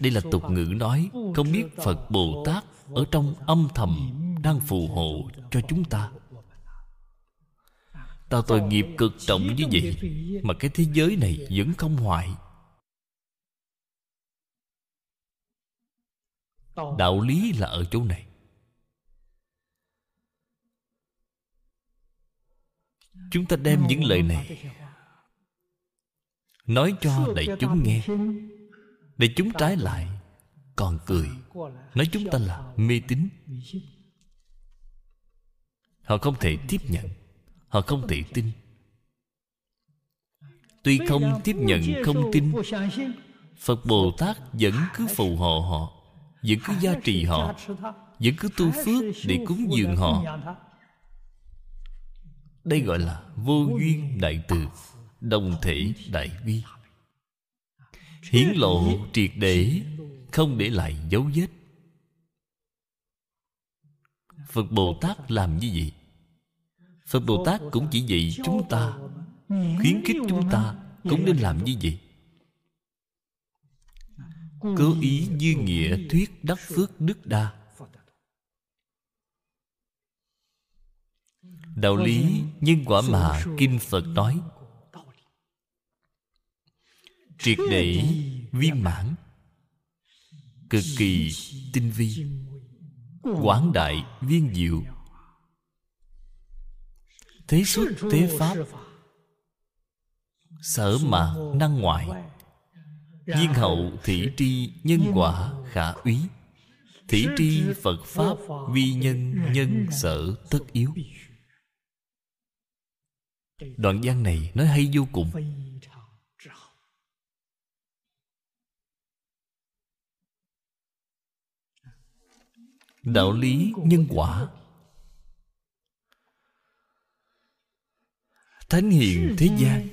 Đây là tục ngữ nói không biết phật bồ tát ở trong âm thầm đang phù hộ cho chúng ta tạo tội nghiệp cực trọng như vậy, mà cái thế giới này vẫn không hoại đạo lý là ở chỗ này. Chúng ta đem những lời này nói cho đại chúng nghe. Để chúng trái lại, còn cười. Nói chúng ta là mê tín. Họ không thể tiếp nhận họ không thể tin. Tuy không tiếp nhận không tin phật bồ tát vẫn cứ phù hộ họ vẫn cứ gia trì họ vẫn cứ tu phước để cúng dường họ. đây gọi là vô duyên đại từ đồng thể đại vi. hiển lộ triệt để. không để lại dấu vết. Phật bồ tát làm như vậy phật bồ tát cũng chỉ dạy chúng ta, khuyến khích chúng ta cũng nên làm như vậy. Cố ý như nghĩa thuyết đắc phước đức đa. Đạo lý nhân quả mà kinh phật nói, triệt để viên mãn, cực kỳ tinh vi, quảng đại viên diệu thế xuất thế pháp. Sở mà năng ngoại. Viên hậu thị tri nhân quả khả úy. Thị tri Phật Pháp vi nhân nhân sở tất yếu. Đoạn văn này nói hay vô cùng. Đạo lý nhân quả Thánh hiền thế gian.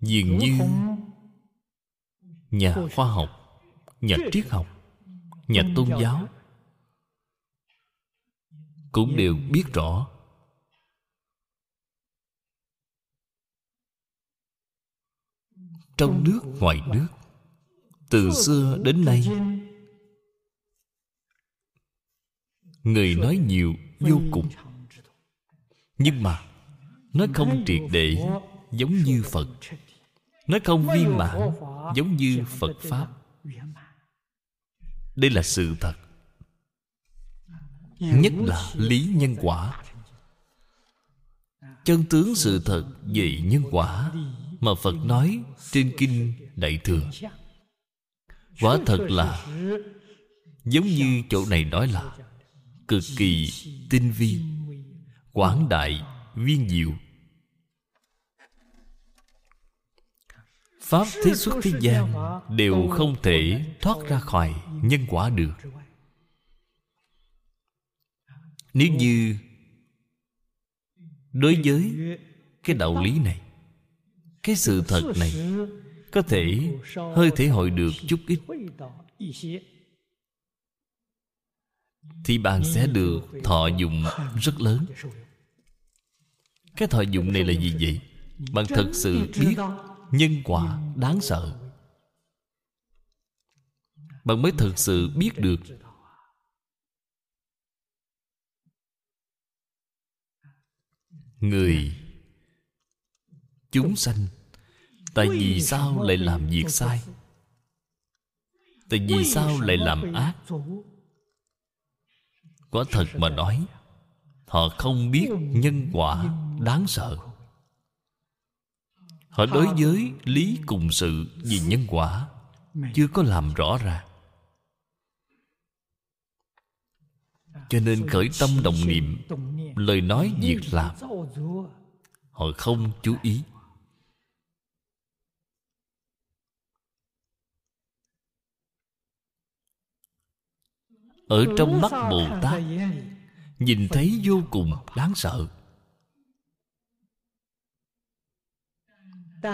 Dường như nhà khoa học nhà triết học nhà tôn giáo. cũng đều biết rõ trong nước ngoài nước. Từ xưa đến nay, người nói nhiều vô cùng. Nhưng mà, nó không triệt để giống như phật. Nó không viên mãn giống như phật pháp. Đây là sự thật. Nhất là lý nhân quả. Chân tướng sự thật về nhân quả mà phật nói trên kinh đại thừa. Quả thật là giống như chỗ này nói là cực kỳ tinh vi, quảng đại, viên diệu. Pháp thế xuất thế gian đều không thể thoát ra khỏi nhân quả được. Nếu như đối với cái đạo lý này cái sự thật này có thể hơi thể hội được chút ít. Thì bạn sẽ được thọ dụng rất lớn. Cái thọ dụng này là gì vậy? Bạn thật sự biết nhân quả đáng sợ. Bạn mới thật sự biết được. Người chúng sanh. Tại vì sao lại làm việc sai? tại vì sao lại làm ác? quả thật mà nói họ không biết nhân quả đáng sợ. Họ đối với lý cùng sự vì nhân quả chưa có làm rõ ràng cho nên khởi tâm đồng niệm lời nói việc làm. họ không chú ý ở trong mắt bồ tát nhìn thấy vô cùng đáng sợ.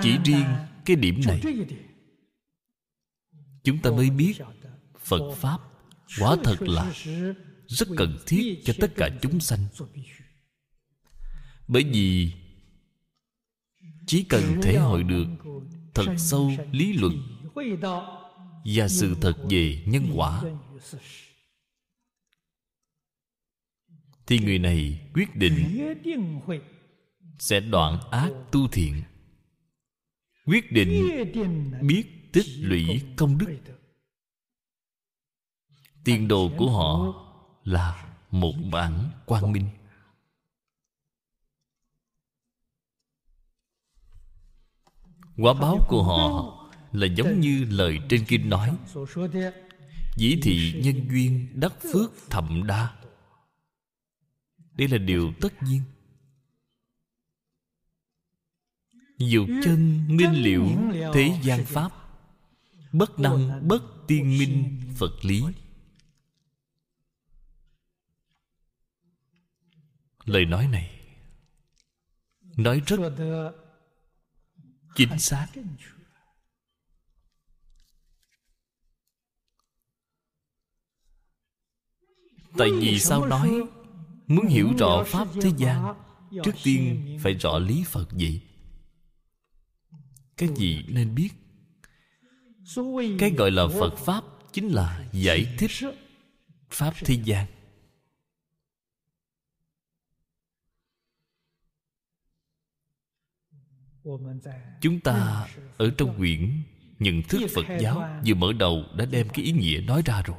Chỉ riêng cái điểm này chúng ta mới biết phật pháp quả thật là rất cần thiết cho tất cả chúng sanh. bởi vì chỉ cần thể hội được thật sâu lý luận và sự thật về nhân quả thì người này quyết định sẽ đoạn ác tu thiện. Quyết định biết tích lũy công đức. Tiền đồ của họ là một bản quang minh. Quả báo của họ là giống như lời trên kinh nói. Dĩ thị nhân duyên đắc phước thậm đa đây là điều tất nhiên. Dục chân minh liễu thế gian pháp Bất năng bất tiên minh Phật lý. Lời nói này Nói rất Chính xác. Tại vì sao nói Muốn hiểu rõ Pháp thế gian Trước tiên phải rõ lý Phật gì? Cái gì nên biết? Cái gọi là Phật Pháp Chính là giải thích Pháp thế gian. Chúng ta ở trong quyển Nhận thức Phật giáo Vừa mở đầu đã đem cái ý nghĩa nói ra rồi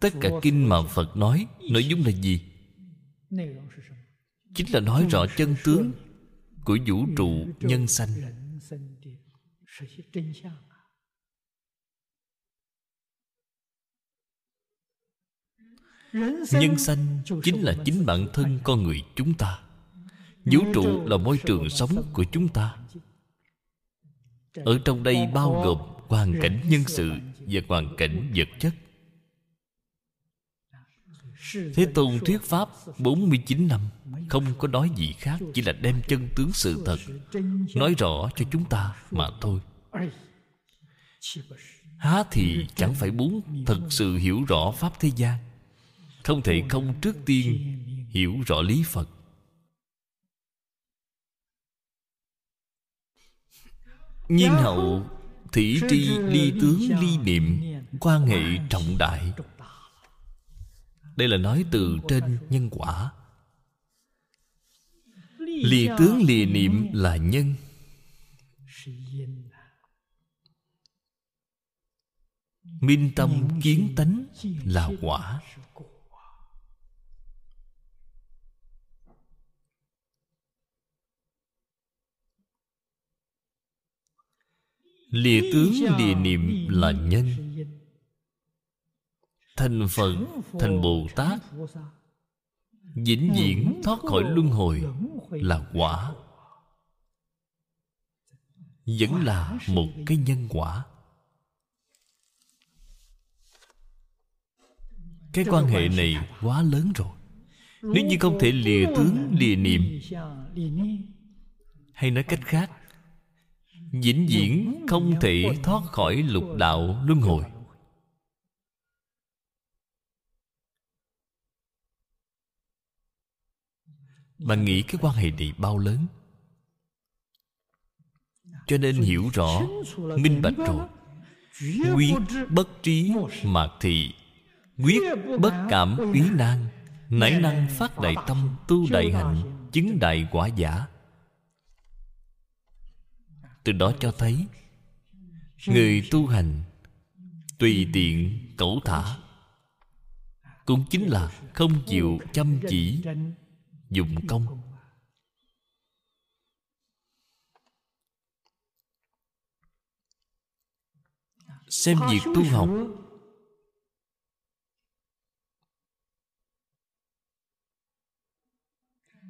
Tất cả kinh mà Phật nói, Nội dung là gì? Chính là nói rõ chân tướng Của vũ trụ nhân sanh. Nhân sanh chính là chính bản thân con người chúng ta. Vũ trụ là môi trường sống của chúng ta. Ở trong đây bao gồm hoàn cảnh nhân sự Và hoàn cảnh vật chất. Thế Tôn thuyết Pháp 49 năm, Không có nói gì khác, Chỉ là đem chân tướng sự thật, Nói rõ cho chúng ta mà thôi. Há thì chẳng phải muốn Thật sự hiểu rõ Pháp thế gian, Không thể không trước tiên Hiểu rõ lý Phật. Nhiên hậu Thủy tri, ly tướng, ly niệm, Quan hệ trọng đại đây là nói từ trên nhân quả. Lìa tướng lìa niệm là nhân. Minh tâm kiến tánh là quả. Lìa tướng lìa niệm là nhân Thành Phật Thành Bồ Tát Vĩnh viễn thoát khỏi luân hồi Là quả. Vẫn là một cái nhân quả. Cái quan hệ này quá lớn rồi. Nếu như không thể lìa tướng, lìa niệm, Hay nói cách khác, vĩnh viễn không thể thoát khỏi lục đạo luân hồi. Bạn nghĩ cái quan hệ này bao lớn? Cho nên hiểu rõ, minh bạch rồi. Quyết bất trí mạc thị, quyết bất cảm úy nan. Nảy năng phát đại tâm tu đại hạnh, chứng đại quả giả. Từ đó cho thấy, người tu hành tùy tiện cẩu thả, cũng chính là không chịu chăm chỉ dụng công. Xem việc tu học.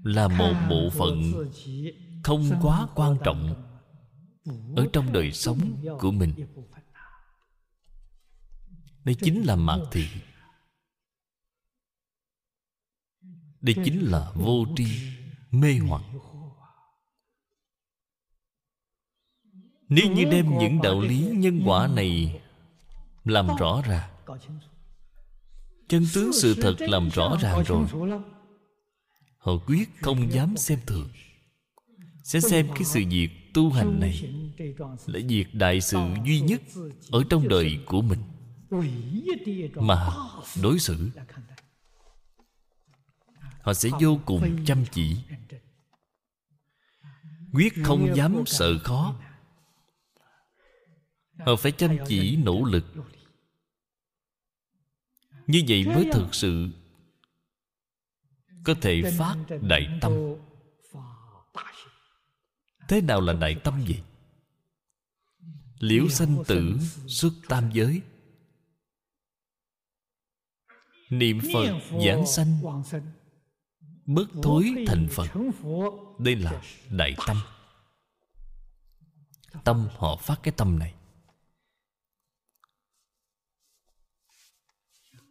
Là một bộ phận không quá quan trọng ở trong đời sống của mình. Đây chính là mạt thị đây chính là vô tri mê hoặc. Nếu như đem những đạo lý nhân quả này làm rõ ràng chân tướng sự thật làm rõ ràng rồi, họ quyết không dám xem thường. Sẽ xem cái sự việc tu hành này là việc đại sự duy nhất ở trong đời của mình. Mà đối xử họ sẽ vô cùng chăm chỉ. Quyết không dám sợ khó. Họ phải chăm chỉ nỗ lực. Như vậy mới thực sự có thể phát đại tâm. Thế nào là đại tâm vậy? Liễu sanh tử xuất tam giới. Niệm phật giảng sanh bất thối thành phật. đây là đại tâm. Tâm họ phát cái tâm này.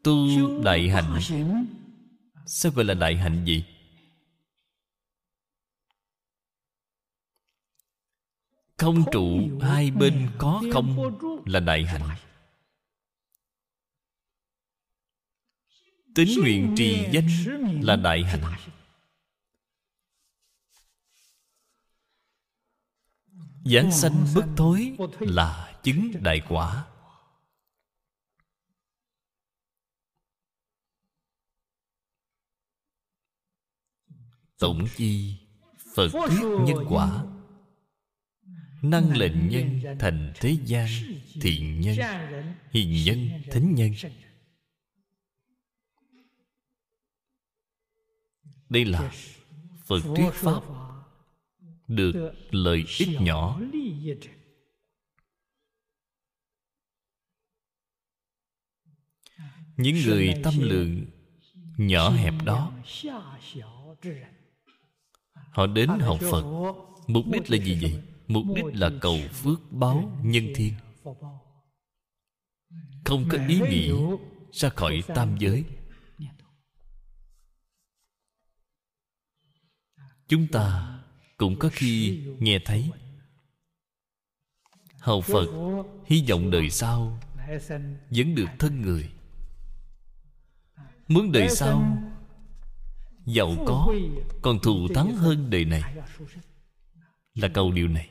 Tu đại hạnh. sao gọi là đại hạnh gì không trụ hai bên có không là đại hạnh tính nguyện trì danh là đại hạnh. Giảng sanh bất thối là chứng đại quả. Tổng chi phật thuyết nhân quả. Năng lệnh nhân thành thế gian thiện nhân hiền nhân thính nhân đây là phật thuyết pháp được lợi ích nhỏ. Những người tâm lượng nhỏ hẹp đó, họ đến học phật. Mục đích là gì vậy? Mục đích là cầu phước báo nhân thiên. Không có ý nghĩ ra khỏi tam giới. Chúng ta cũng có khi nghe thấy. Hầu phật hy vọng đời sau vẫn được thân người. Muốn đời sau giàu có, còn thù thắng hơn đời này. Là câu điều này.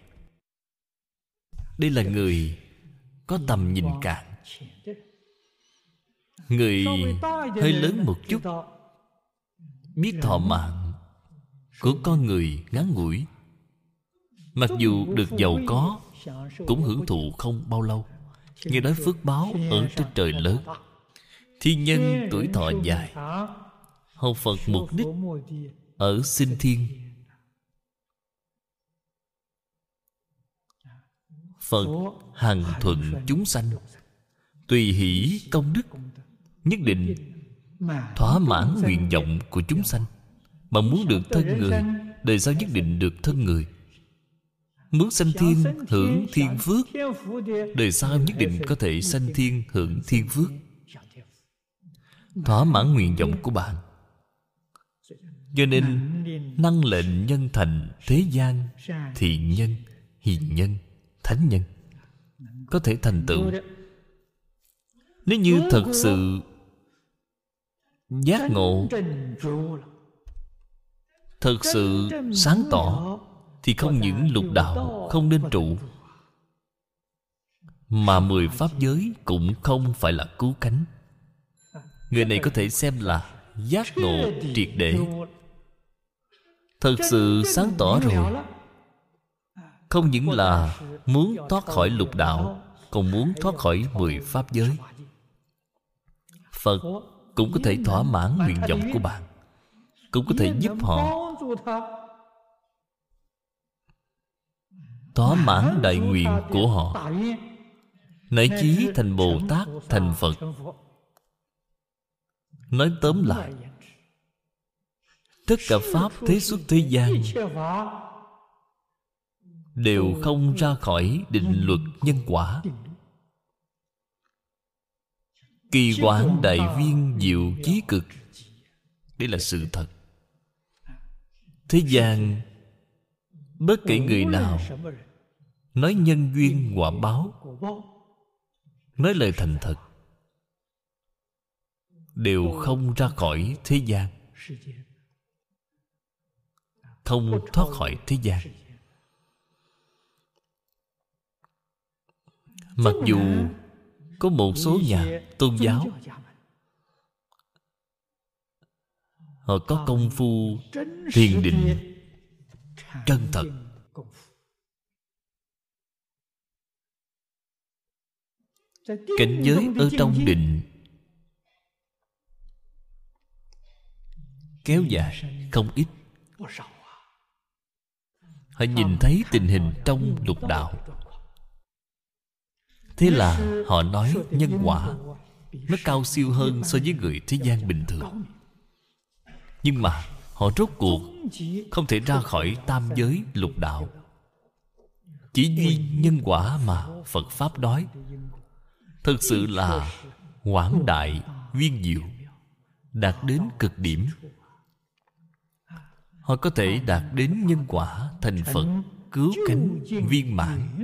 Đây là người có tầm nhìn cạn. Người hơi lớn một chút, biết thọ mạng của con người ngắn ngủi. Mặc dù được giàu có, cũng hưởng thụ không bao lâu nghe nói phước báo ở trên trời lớn. Thiên nhân tuổi thọ dài, hầu phật mục đích ở sinh thiên. Phật hằng thuận chúng sanh, tùy hỷ công đức, nhất định thỏa mãn nguyện vọng của chúng sanh mà muốn được thân người đời sau nhất định được thân người. Muốn sanh thiên hưởng thiên phước đời sau nhất định có thể sanh thiên hưởng thiên phước. thỏa mãn nguyện vọng của bạn. Cho nên năng lệnh nhân thành thế gian thiện nhân hiền nhân thánh nhân có thể thành tựu. Nếu như thật sự giác ngộ thật sự sáng tỏ, thì không những lục đạo không nên trụ, mà mười pháp giới cũng không phải là cứu cánh. Người này có thể xem là giác ngộ triệt để. Thật sự sáng tỏ rồi. Không những là muốn thoát khỏi lục đạo, còn muốn thoát khỏi mười pháp giới. Phật cũng có thể thỏa mãn nguyện vọng của bạn, cũng có thể giúp họ thỏa mãn đại nguyện của họ. nảy chí thành bồ tát thành phật. nói tóm lại tất cả pháp thế xuất thế gian đều không ra khỏi định luật nhân quả. kỳ quán đại viên diệu chí cực. Đây là sự thật thế gian, bất kể người nào nói nhân duyên quả báo, nói lời thành thật, đều không ra khỏi thế gian. Không thoát khỏi thế gian. Mặc dù có một số nhà tôn giáo họ có công phu thiền định. Chân thật. cảnh giới ở trong định. Kéo dài không ít. Họ nhìn thấy tình hình trong lục đạo. thế là họ nói nhân quả nó cao siêu hơn so với người thế gian bình thường nhưng mà họ rốt cuộc không thể ra khỏi tam giới lục đạo. Chỉ duy nhân quả mà phật pháp nói. Thực sự là quảng đại viên diệu, đạt đến cực điểm. Họ có thể đạt đến nhân quả thành phật, cứu cánh viên mãn.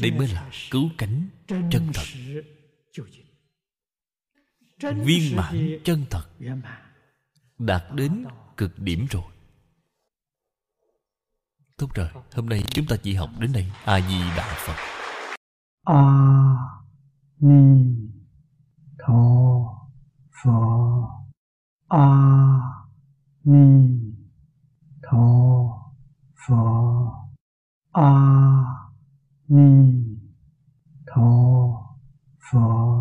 Đây mới là cứu cánh chân thật. Viên mãn chân thật Đạt đến cực điểm rồi. Tốt rồi, hôm nay chúng ta chỉ học đến đây. A-di-đà Phật A-ni-tho Phật A-ni-tho Phật A-ni-tho 弥陀佛。